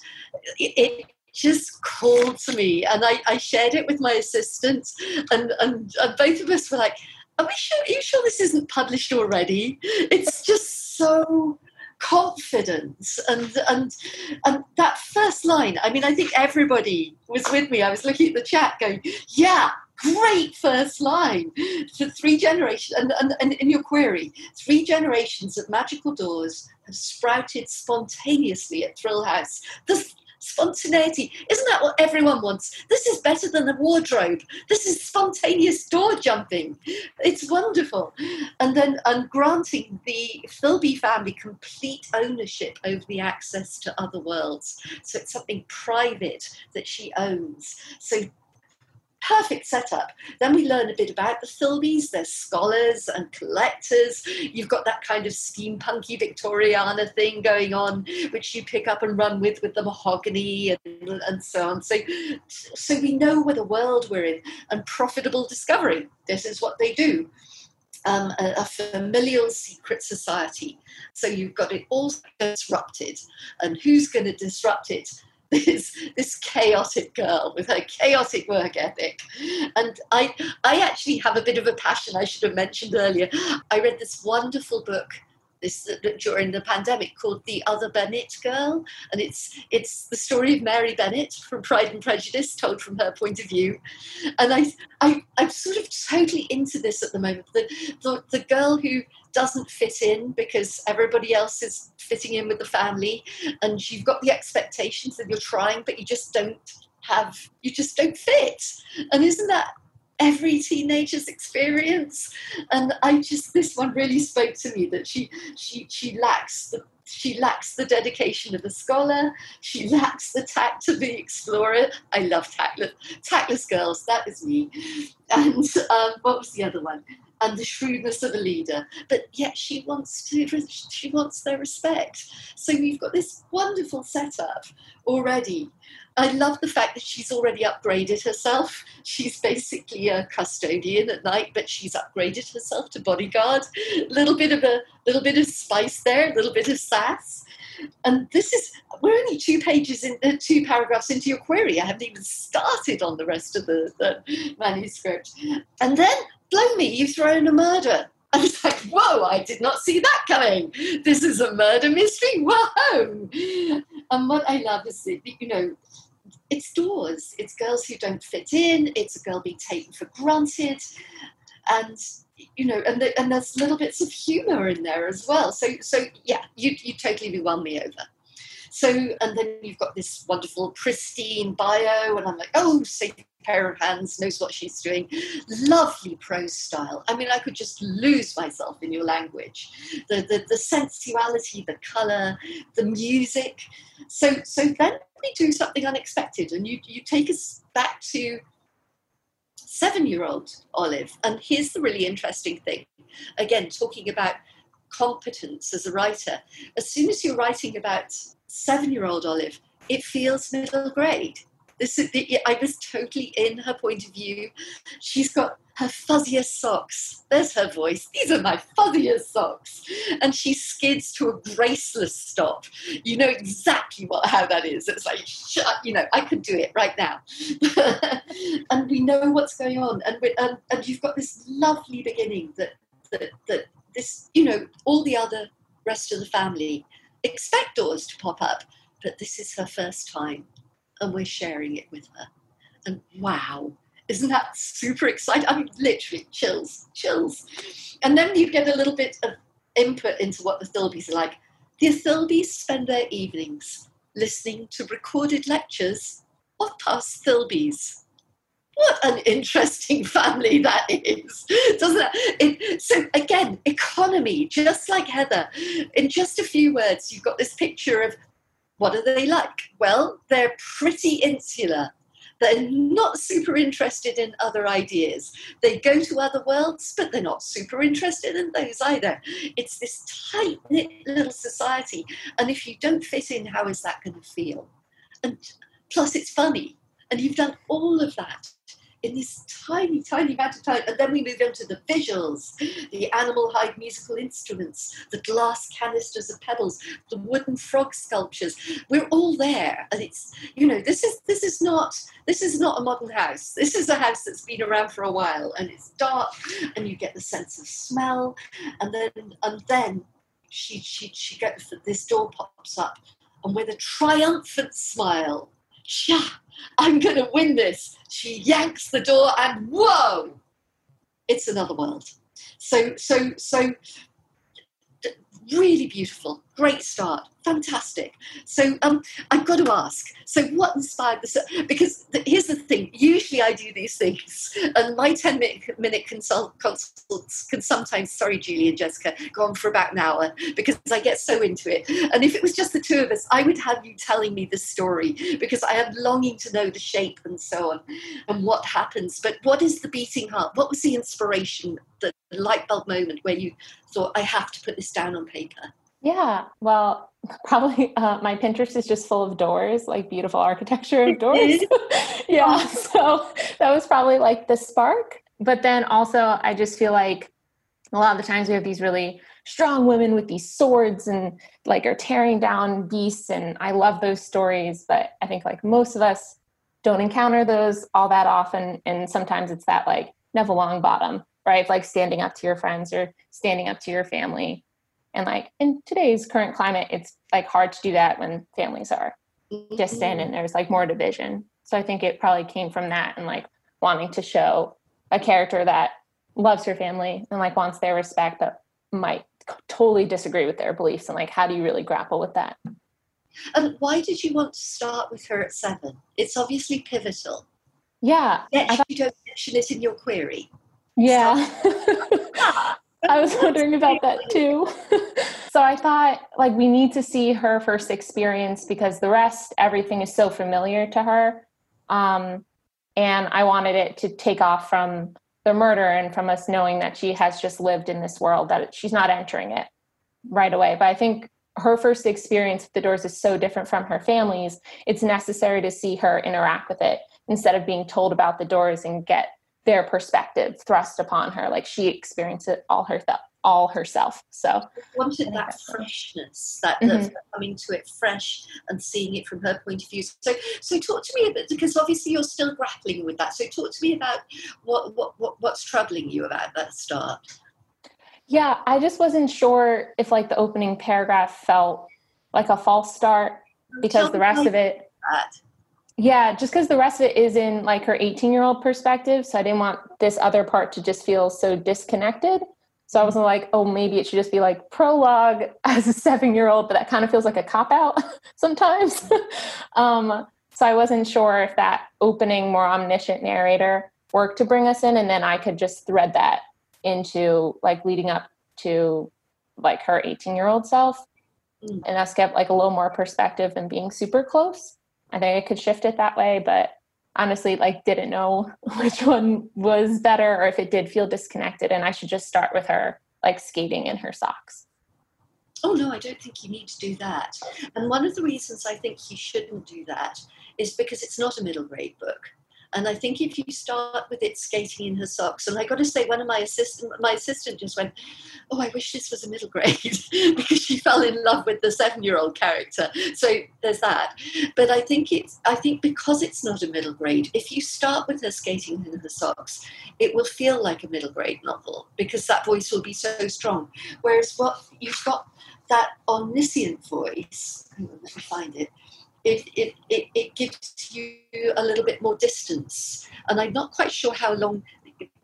it, it just called to me. And I, I shared it with my assistant. And, and, and both of us were like, are we sure, are you sure this isn't published already? It's just so confident and and and that first line i mean i think everybody was with me. I was looking at the chat going yeah great first line for three generations and, and, and in your query three generations of magical doors have sprouted spontaneously at Thill House the spontaneity. Isn't that what everyone wants? This is better than a wardrobe. This is spontaneous door jumping. It's wonderful. And then and granting the Philby family complete ownership over the access to other worlds. So it's something private that she owns. So perfect setup. Then we learn a bit about the Philbys. They're scholars and collectors. You've got that kind of steampunky Victoriana thing going on, which you pick up and run with with the mahogany and, and so on. So, so we know where the world we're in and profitable discovery. This is what they do. Um, a, a, familial secret society. So you've got it all disrupted. And who's going to disrupt it? This this chaotic girl with her chaotic work ethic. And I I actually have a bit of a passion I should have mentioned earlier. I read this wonderful book this uh, during the pandemic called The Other Bennet Girl, and it's it's the story of Mary Bennet from Pride and Prejudice, told from her point of view. And I I I'm sort of totally into this at the moment. The the, the girl who doesn't fit in because everybody else is fitting in with the family, and you've got the expectations that you're trying, but you just don't have you just don't fit. And isn't that every teenager's experience and i just this one really spoke to me that she she she lacks the she lacks the dedication of a scholar. She lacks the tact of the explorer. I love tactless, tactless girls. That is me. And um, what was the other one? And the shrewdness of a leader. But yet she wants to. She wants their respect. So we've got this wonderful setup already I love the fact that she's already upgraded herself. She's basically a custodian at night, but she's upgraded herself to bodyguard. A little bit of a little bit of spice there, a little bit of sass. And this is we're only two pages in uh, two paragraphs into your query. I haven't even started on the rest of the, the manuscript. And then, blow me, you throw in a murder. I was like, whoa, I did not see that coming. This is a murder mystery. Whoa. And what I love is that, you know, it's doors. It's girls who don't fit in. It's a girl being taken for granted. And you know, and, the, and there's little bits of humour in there as well. So, so yeah, you you totally won me over. So, and then you've got this wonderful, pristine bio, and I'm like, oh, safe pair of hands, knows what she's doing. Lovely prose style. I mean, I could just lose myself in your language. The, the, the sensuality, the colour, the music. So, so then we do something unexpected, and you, you take us back to seven year old Olive. And here's the really interesting thing again, talking about competence as a writer. As soon as you're writing about seven year old Olive, it feels middle grade. This is, I was totally in her point of view. She's got her fuzziest socks. There's her voice. These are my fuzziest socks. And she skids to a graceless stop. You know exactly what how that is. It's like, shut, you know, I could do it right now. and we know what's going on. And, we, and, and you've got this lovely beginning that, that, that this, you know, all the other rest of the family expect doors to pop up, but this is her first time and we're sharing it with her. And wow, isn't that super exciting? I mean, literally chills, chills. And then you get a little bit of input into what the Philbys are like. The Philbys spend their evenings listening to recorded lectures of past Philbys what an interesting family that is, doesn't it? So again, economy, just like Heather. In just a few words, you've got this picture of what are they like? Well, they're pretty insular. They're not super interested in other ideas. They go to other worlds, but they're not super interested in those either. It's this tight knit little society. And if you don't fit in, how is that going to feel? And plus, it's funny. And you've done all of that in this tiny, tiny amount of time. And then we move on to the visuals, the animal hide musical instruments, the glass canisters of pebbles, the wooden frog sculptures. We're all there. And it's, you know, this is this is not this is not a modern house. This is a house that's been around for a while and it's dark and you get the sense of smell. And then and then she she she gets this door pops up and with a triumphant smile, I'm going to win this. She yanks the door, and whoa, it's another world. So, so, so, really beautiful. great start fantastic. So um, i've got to ask so what inspired this because the, here's the thing usually i do these things and my 10 minute, minute consult, consults can sometimes sorry julie and jessica go on for about an hour because i get so into it. And if it was just the two of us i would have you telling me the story because i am longing to know the shape and so on and what happens. But what is the beating heart? What was the inspiration the light bulb moment where you thought i have to put this down on paper yeah, well, probably uh, my Pinterest is just full of doors, like beautiful architecture of doors. yeah, so that was probably like the spark. But then also, I just feel like a lot of the times we have these really strong women with these swords and like are tearing down beasts, and I love those stories. But I think like most of us don't encounter those all that often, and sometimes it's that like Neville Longbottom, right? Like standing up to your friends or standing up to your family and like in today's current climate, it's like hard to do that when families are distant mm-hmm. and there's like more division. So I think it probably came from that and like wanting to show a character that loves her family and like wants their respect, but might totally disagree with their beliefs. And like, how do you really grapple with that? And why did you want to start with her at seven? It's obviously pivotal. Yeah. Yet thought- you don't mention it in your query. Yeah. I was wondering about that too. so I thought like we need to see her first experience because the rest, everything is so familiar to her. Um, and I wanted it to take off from the murder and from us knowing that she has just lived in this world, that she's not entering it right away. But I think her first experience with the doors is so different from her family's. It's necessary to see her interact with it instead of being told about the doors and get their perspective thrust upon her like she experienced it all her th- all herself so. I wanted that freshness that, mm-hmm. coming to it fresh and seeing it from her point of view. So so talk to me a bit because obviously you're still grappling with that. So talk to me about what what, what what's troubling you about that start? Yeah i just wasn't sure if like the opening paragraph felt like a false start because the rest of it that yeah, just because the rest of it is in like her 18 year old perspective. So I didn't want this other part to just feel so disconnected. So I wasn't like, oh, maybe it should just be like prologue as a seven year old, but that kind of feels like a cop out sometimes. um, so I wasn't sure if that opening, more omniscient narrator worked to bring us in. And then I could just thread that into like leading up to like her 18 year old self. Mm. And us get like a little more perspective than being super close. I think I could shift it that way, but honestly, like didn't know which one was better or if it did feel disconnected and I should just start with her like skating in her socks. Oh no, I don't think you need to do that. And one of the reasons I think you shouldn't do that is because it's not a middle grade book. And I think if you start with it skating in her socks, and I got to say, one of my assistant, my assistant just went, "Oh, I wish this was a middle grade," because she fell in love with the seven-year-old character. So there's that. But I think it's, I think because it's not a middle grade, if you start with her skating in her socks, it will feel like a middle grade novel because that voice will be so strong. Whereas what you've got that omniscient voice. Let me find it it, it, it, it gives you a little bit more distance. And I'm not quite sure how long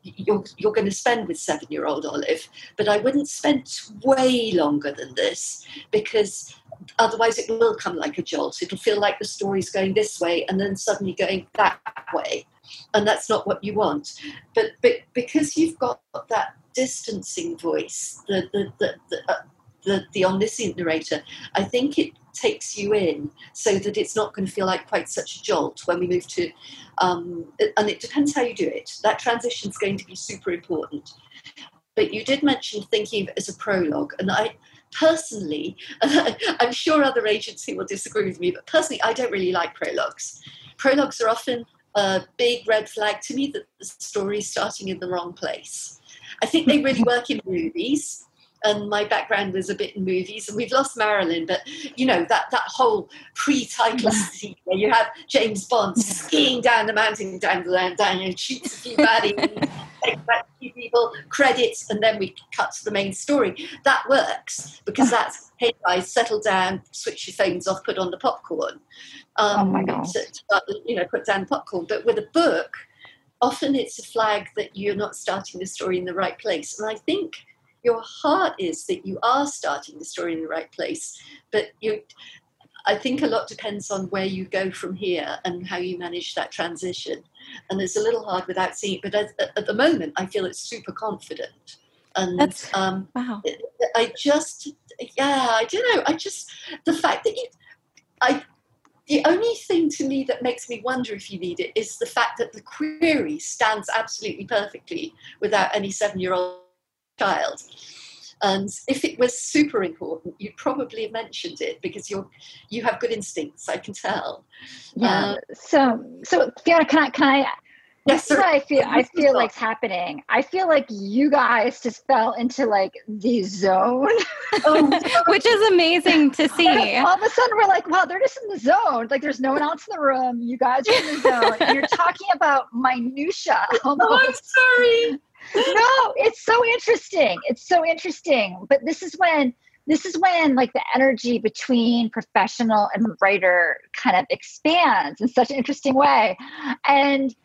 you're, you're going to spend with seven year old Olive, but I wouldn't spend way longer than this because otherwise it will come like a jolt. It'll feel like the story's going this way and then suddenly going that way. And that's not what you want. But, but because you've got that distancing voice, the, the, the, the, uh, the, the omniscient narrator, I think it takes you in so that it's not going to feel like quite such a jolt when we move to um, and it depends how you do it. That transition is going to be super important. But you did mention thinking of it as a prologue and i personally i'm sure other agency will disagree with me but personally i don't really like prologues. Prologues are often a big red flag to me that the story is starting in the wrong place. I think they really work in movies and my background was a bit in movies and we've lost Marilyn but you know that that whole pre-title scene where you have James Bond skiing down the mountain down the land down and shoots a few baddies takes back a few people credits and then we cut to the main story. That works because that's hey guys settle down switch your phones off put on the popcorn. Um, oh my God. To, to, you know put down the popcorn. But with a book often it's a flag that you're not starting the story in the right place. And I think your heart is that you are starting the story in the right place, but you. I think a lot depends on where you go from here and how you manage that transition. And it's a little hard without seeing it, but at, at the moment, I feel it's super confident. And That's um, wow. I just, yeah, I don't know. I just the fact that you, I, the only thing to me that makes me wonder if you need it is the fact that the query stands absolutely perfectly without any seven-year-old child. And if it was super important, you'd probably have mentioned it because you're you have good instincts. I can tell. Yeah. Uh, so, so Fiona, can I, can I, Yes, this is what I feel, I Yes, feel sir. like's happening. I feel like you guys just fell into like the zone. Which is amazing to see. All of a sudden we're like, wow, they're just in the zone. Like there's no one else in the room. You guys are in the zone. and you're talking about minutia. Almost. Oh, I'm sorry. No, it's so interesting. It's so interesting. But this is when this is when like the energy between professional and writer kind of expands in such an interesting way. And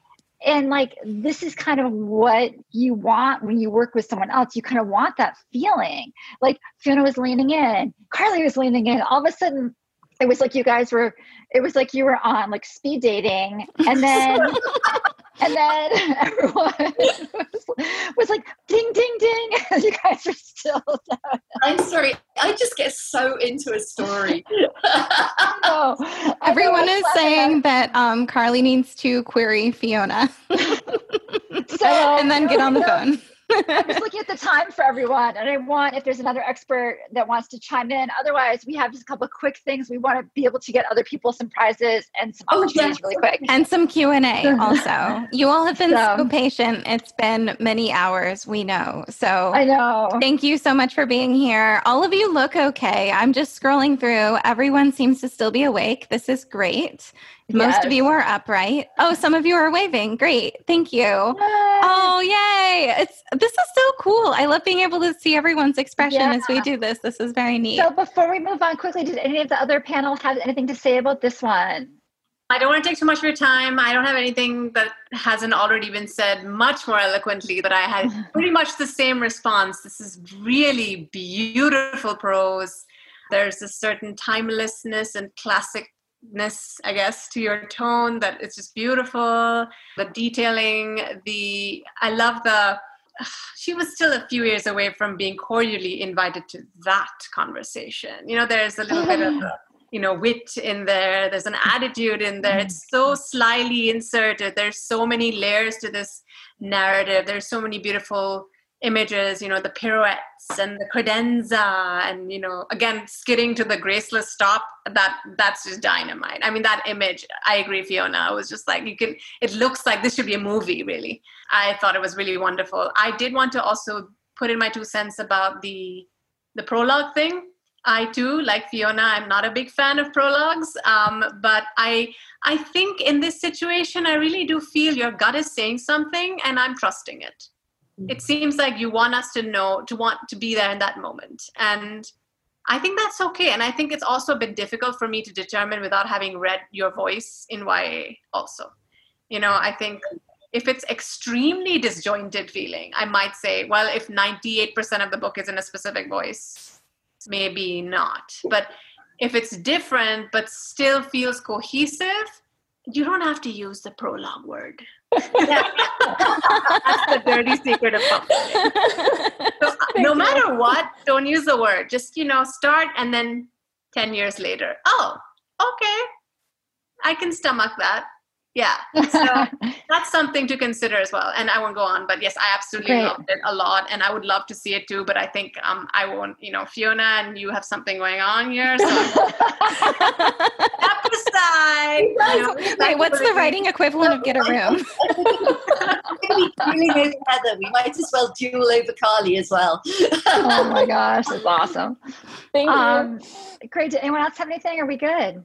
and like this is kind of what you want when you work with someone else. You kind of want that feeling. Like Fiona was leaning in, Carly was leaning in. All of a sudden it was like you guys were it was like you were on like speed dating and then and then everyone was, was like ding ding ding and you guys are still down. I'm sorry. I just get so into a story. no, Everyone is saying that um, Carly needs to query Fiona so and then get on the phone. I'm just looking at the time for everyone, and I want if there's another expert that wants to chime in. Otherwise, we have just a couple of quick things. We want to be able to get other people some prizes and some oh, opportunities really quick. and some q&a also. You all have been so, So- patient. It's been many hours we know. So I know. thank you so much for being here. All of you look okay. I'm just scrolling through. Everyone seems to still be awake. This is great most of you are upright oh some of you are waving. Great. Thank you. Oh yay. It's this is so cool. I love being able to see everyone's expression as we do this. This is very neat. So before we move on quickly, did any of the other panel have anything to say about this one? I don't want to take too much of your time. I don't have anything that hasn't already been said much more eloquently, but I had pretty much the same response. This is really beautiful prose. There's a certain timelessness and classicness, I guess, to your tone that it's just beautiful. The detailing, the I love the she was still a few years away from being cordially invited to that conversation. You know, there's a little bit of you know wit in there there's an attitude in there it's so mm. slyly inserted there's so many layers to this narrative there's so many beautiful images you know the pirouettes and the credenza and you know again skidding to the graceless stop that that's just dynamite. I mean that image i agree fiona it was just like you can it looks like this should be a movie really. I thought it was really wonderful. I did want to also put in my two cents about the the prologue thing. I too, like Fiona, I'm not a big fan of prologues, um, but I I think in this situation, I really do feel your gut is saying something, and I'm trusting it. It seems like you want us to know, to want to be there in that moment, and I think that's okay. And I think it's also a bit difficult for me to determine without having read your voice in YA. Also, you know, I think if it's extremely disjointed feeling, I might say, well, if 98% of the book is in a specific voice, maybe not. But if it's different but still feels cohesive, you don't have to use the prologue word. That's the dirty secret of publishing. So, uh, no matter what, don't use the word. Just, you know, start and then 10 years later, oh, okay, I can stomach that. Yeah. So that's something to consider as well. And I won't go on, but yes, I absolutely Great. loved it a lot. And I would love to see it too. But I think um, I won't, you know, Fiona and you have something going on here. So step aside. you know, Wait, what's the writing equivalent of get a room? Dueling over Heather. We might as well duel over Carly as well. oh my gosh, that's awesome. Thank you. Um, great. Did anyone else have anything? Are we good?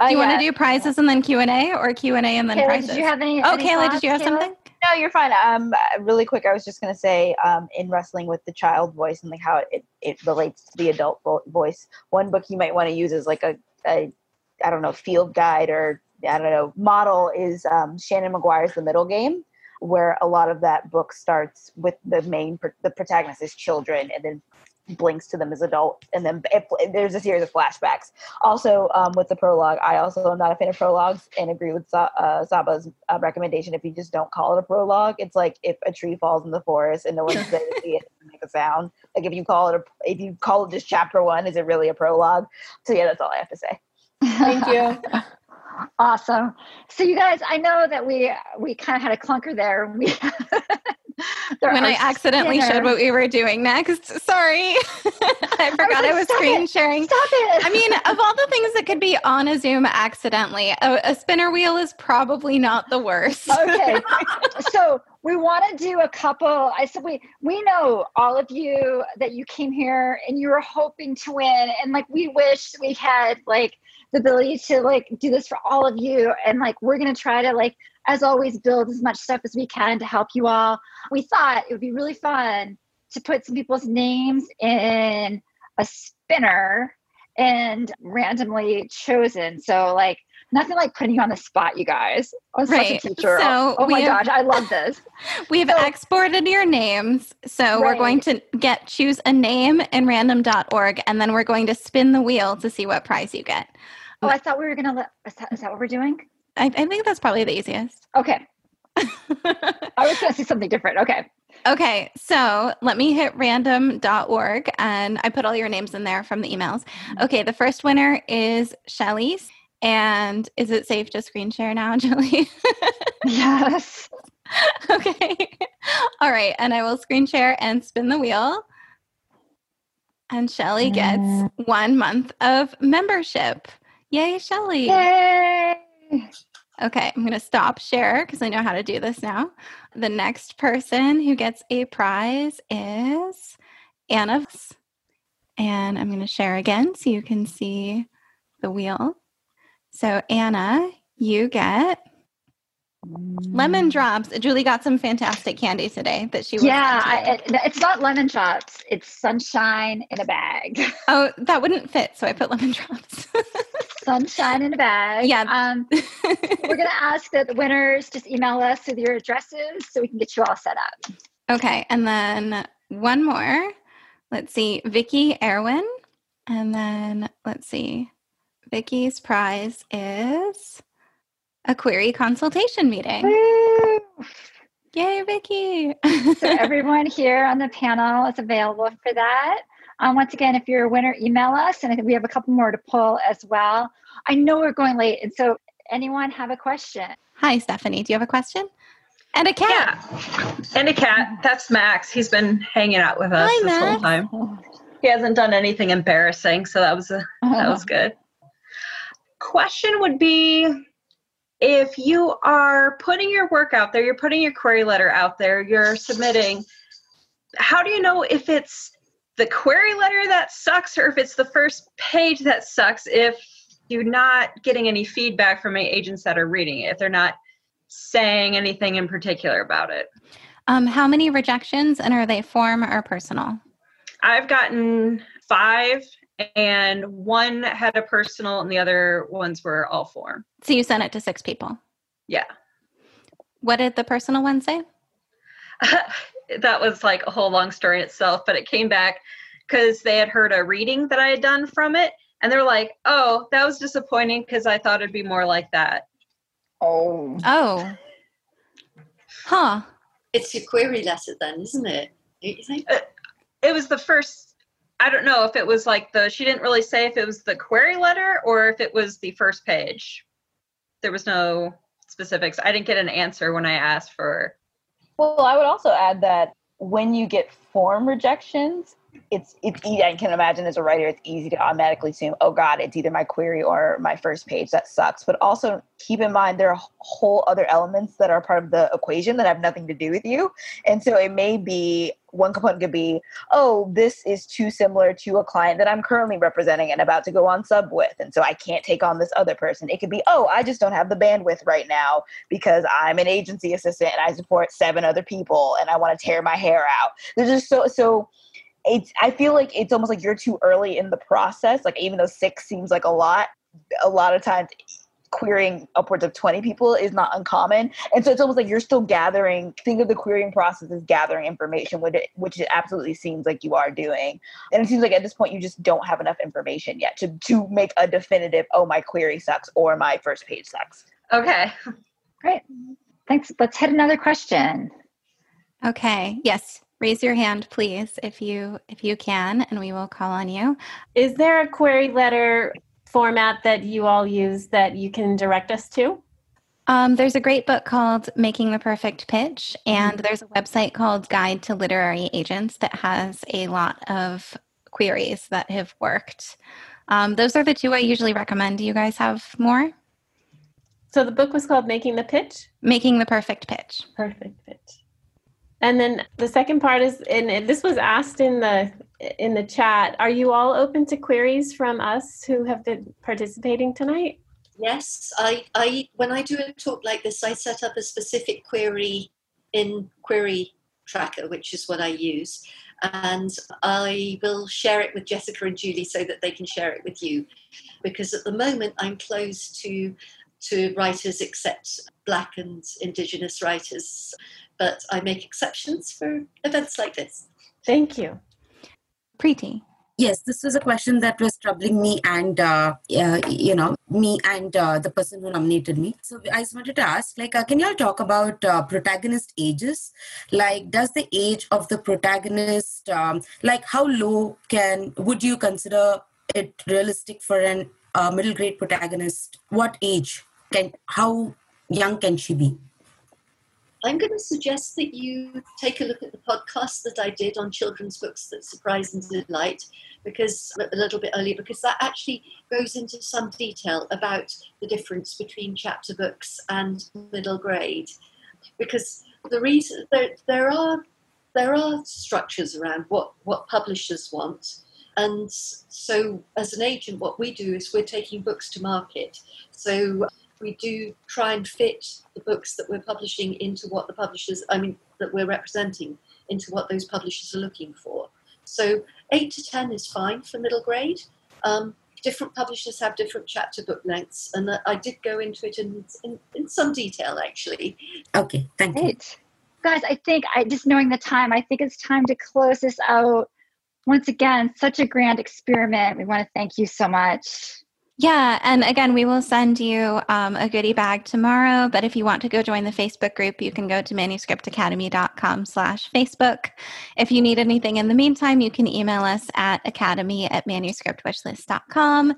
Do you want to do prizes and then q&a or q&a and then Kayla, prizes did you have any? oh any kayla did you have Kayla? something No, you're fine. Um, really quick, I was just gonna say, um, in wrestling with the child voice and like how it, it relates to the adult voice. One book you might want to use as like a, a, I don't know, field guide or I don't know, model is um, Seanan McGuire's The Middle Game. where a lot of that book starts with the main the protagonist is children and then blinks to them as adults, and then it, there's a series of flashbacks. Also um, with the prologue i also am not a fan of prologues and agree with uh, saba's uh, recommendation. If you just don't call it a prologue it's like if a tree falls in the forest and no one's there to see it make a sound. Like if you call it a if you call it just chapter one is it really a prologue? So yeah that's all i have to say. Thank you. Awesome. So you guys i know that we we kind of had a clunker there. We when I accidentally showed what we were doing next. Sorry. I forgot I was screen it. sharing. Stop it. I mean, of all the things that could be on a Zoom accidentally, a, a spinner wheel is probably not the worst. okay. so we want to do a couple. I said we we know all of you that you came here and you were hoping to win, and like we wish we had like the ability to like do this for all of you, and like we're gonna try to like as always, build as much stuff as we can to help you all. We thought it would be really fun to put some people's names in a spinner and randomly chosen. So, like, nothing like putting you on the spot, you guys. I was right. such a teacher. So oh my have, gosh, I love this. We've so, exported your names. So right. we're going to get choose a name in random.org and then we're going to spin the wheel to see what prize you get. Oh, I thought we were gonna let is that, is that what we're doing? I, I think that's probably the easiest. Okay. I was going to see something different. Okay. Okay, so let me hit random.org and I put all your names in there from the emails. Mm-hmm. Okay, the first winner is Shelly. And is it safe to screen share now, Julie? yes. okay. All right, and I will screen share and spin the wheel. And Shelly gets mm. one month of membership. Yay, Shelly. Yay. Okay, I'm going to stop share because I know how to do this now. The next person who gets a prize is Anna. And I'm going to share again so you can see the wheel. So, Anna, you get lemon drops. Julie got some fantastic candy today that she was. yeah. I, it, it's not lemon drops. It's sunshine in a bag. Oh, that wouldn't fit, so I put lemon drops. sunshine in a bag. Yeah. Um, we're gonna ask that the winners just email us with your addresses so we can get you all set up. Okay, and then one more. Let's see, Vicky Erwin, and then let's see, Vicky's prize is a query consultation meeting. Woo! Yay, Vicky! so everyone here on the panel is available for that. Um, once again, if you're a winner, email us, and I think we have a couple more to pull as well. I know we're going late, and so anyone have a question? Hi, Stephanie. Do you have a question? And a cat. Yeah. And a cat. That's Max. He's been hanging out with us Hi, this Max. whole time. He hasn't done anything embarrassing, so that was a, that was good. Question would be if you are putting your work out there, you're putting your query letter out there, you're submitting, how do you know if it's the query letter that sucks or if it's the first page that sucks if you're not getting any feedback from any agents that are reading it, if they're not saying anything in particular about it? Um, how many rejections and are they form or personal? I've gotten five and one had a personal and the other ones were all form. So you sent it to six people? Yeah. What did the personal one say? that was like a whole long story itself, but it came back because they had heard a reading that I had done from it. And they're like, oh, that was disappointing because I thought it'd be more like that. Oh. Oh. Huh. It's your query letter then, isn't it? You think? It, uh, it was the first I don't know if it was like the she didn't really say if it was the query letter or if it was the first page. There was no specifics. I didn't get an answer when I asked for. Well, I would also add that when you get form rejections, it's it's I can imagine as a writer, it's easy to automatically assume, oh God, it's either my query or my first page. That sucks. But also keep in mind there are whole other elements that are part of the equation that have nothing to do with you. And so it may be one component could be, oh, this is too similar to a client that I'm currently representing and about to go on sub with. And so I can't take on this other person. It could be, oh, I just don't have the bandwidth right now because I'm an agency assistant and I support seven other people and I want to tear my hair out. There's just so so it's I feel like it's almost like you're too early in the process. Like even though six seems like a lot, a lot of times querying upwards of 20 people is not uncommon. And so it's almost like you're still gathering, think of the querying process as gathering information, which it, which it absolutely seems like you are doing. And it seems like at this point you just don't have enough information yet to, to make a definitive, oh, my query sucks or my first page sucks. Okay. Great. Thanks. Let's hit another question. Okay. Yes. Raise your hand, please, if you if you can, and we will call on you. Is there a query letter format that you all use that you can direct us to? Um, there's a great book called Making the Perfect Pitch, and there's a website called Guide to Literary Agents that has a lot of queries that have worked. Um, those are the two I usually recommend. Do you guys have more? So the book was called Making the Pitch? Making the Perfect Pitch. Perfect Pitch. And then the second part is, and this was asked in the in the chat. Are you all open to queries from us who have been participating tonight? Yes, I, I when I do a talk like this, I set up a specific query in Query Tracker, which is what I use, and I will share it with Jessica and Julie so that they can share it with you, because at the moment I'm closed to to writers except Black and Indigenous writers but I make exceptions for events like this. Thank you. Preeti. Yes, this was a question that was troubling me and, uh, uh, you know, me and uh, the person who nominated me. So I just wanted to ask, like, uh, can y'all talk about uh, protagonist ages? Like, does the age of the protagonist, um, like, how low can, would you consider it realistic for an uh, middle grade protagonist? What age can, how young can she be? I'm going to suggest that you take a look at the podcast that I did on children's books that surprise and delight, because a little bit earlier, because that actually goes into some detail about the difference between chapter books and middle grade. Because the reason there, there are there are structures around what what publishers want, and so as an agent, what we do is we're taking books to market. So we do try and fit the books that we're publishing into what the publishers, I mean, that we're representing into what those publishers are looking for. So eight to 10 is fine for middle grade. Um, different publishers have different chapter book lengths, and I did go into it in, in, in some detail actually. Okay, thank Great. you. Guys, I think I just knowing the time, I think it's time to close this out. Once again, such a grand experiment. We want to thank you so much. Yeah, and again, we will send you um, a goodie bag tomorrow. But if you want to go join the Facebook group, you can go to manuscriptacademy.com slash Facebook. If you need anything in the meantime, you can email us at academy at manuscriptwishlist.com.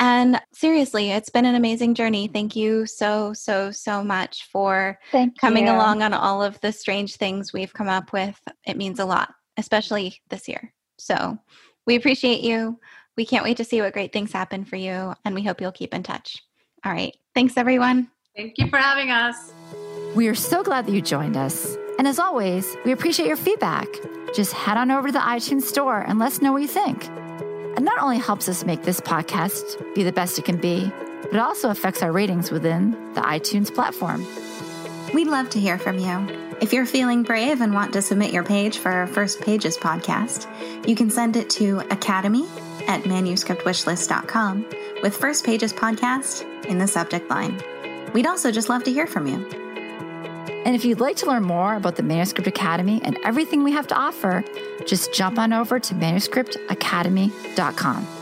And seriously, it's been an amazing journey. Thank you so, so, so much for Thank coming you. along on all of the strange things we've come up with. It means a lot, especially this year. So we appreciate you. We can't wait to see what great things happen for you, and we hope you'll keep in touch. All right. Thanks, everyone. Thank you for having us. We are so glad that you joined us. And as always, we appreciate your feedback. Just head on over to the iTunes store and let us know what you think. It not only helps us make this podcast be the best it can be, but it also affects our ratings within the iTunes platform. We'd love to hear from you. If you're feeling brave and want to submit your page for our First Pages podcast, you can send it to academy at manuscriptwishlist.com with First Pages Podcast in the subject line. We'd also just love to hear from you. And if you'd like to learn more about the Manuscript Academy and everything we have to offer, just jump on over to manuscriptacademy.com.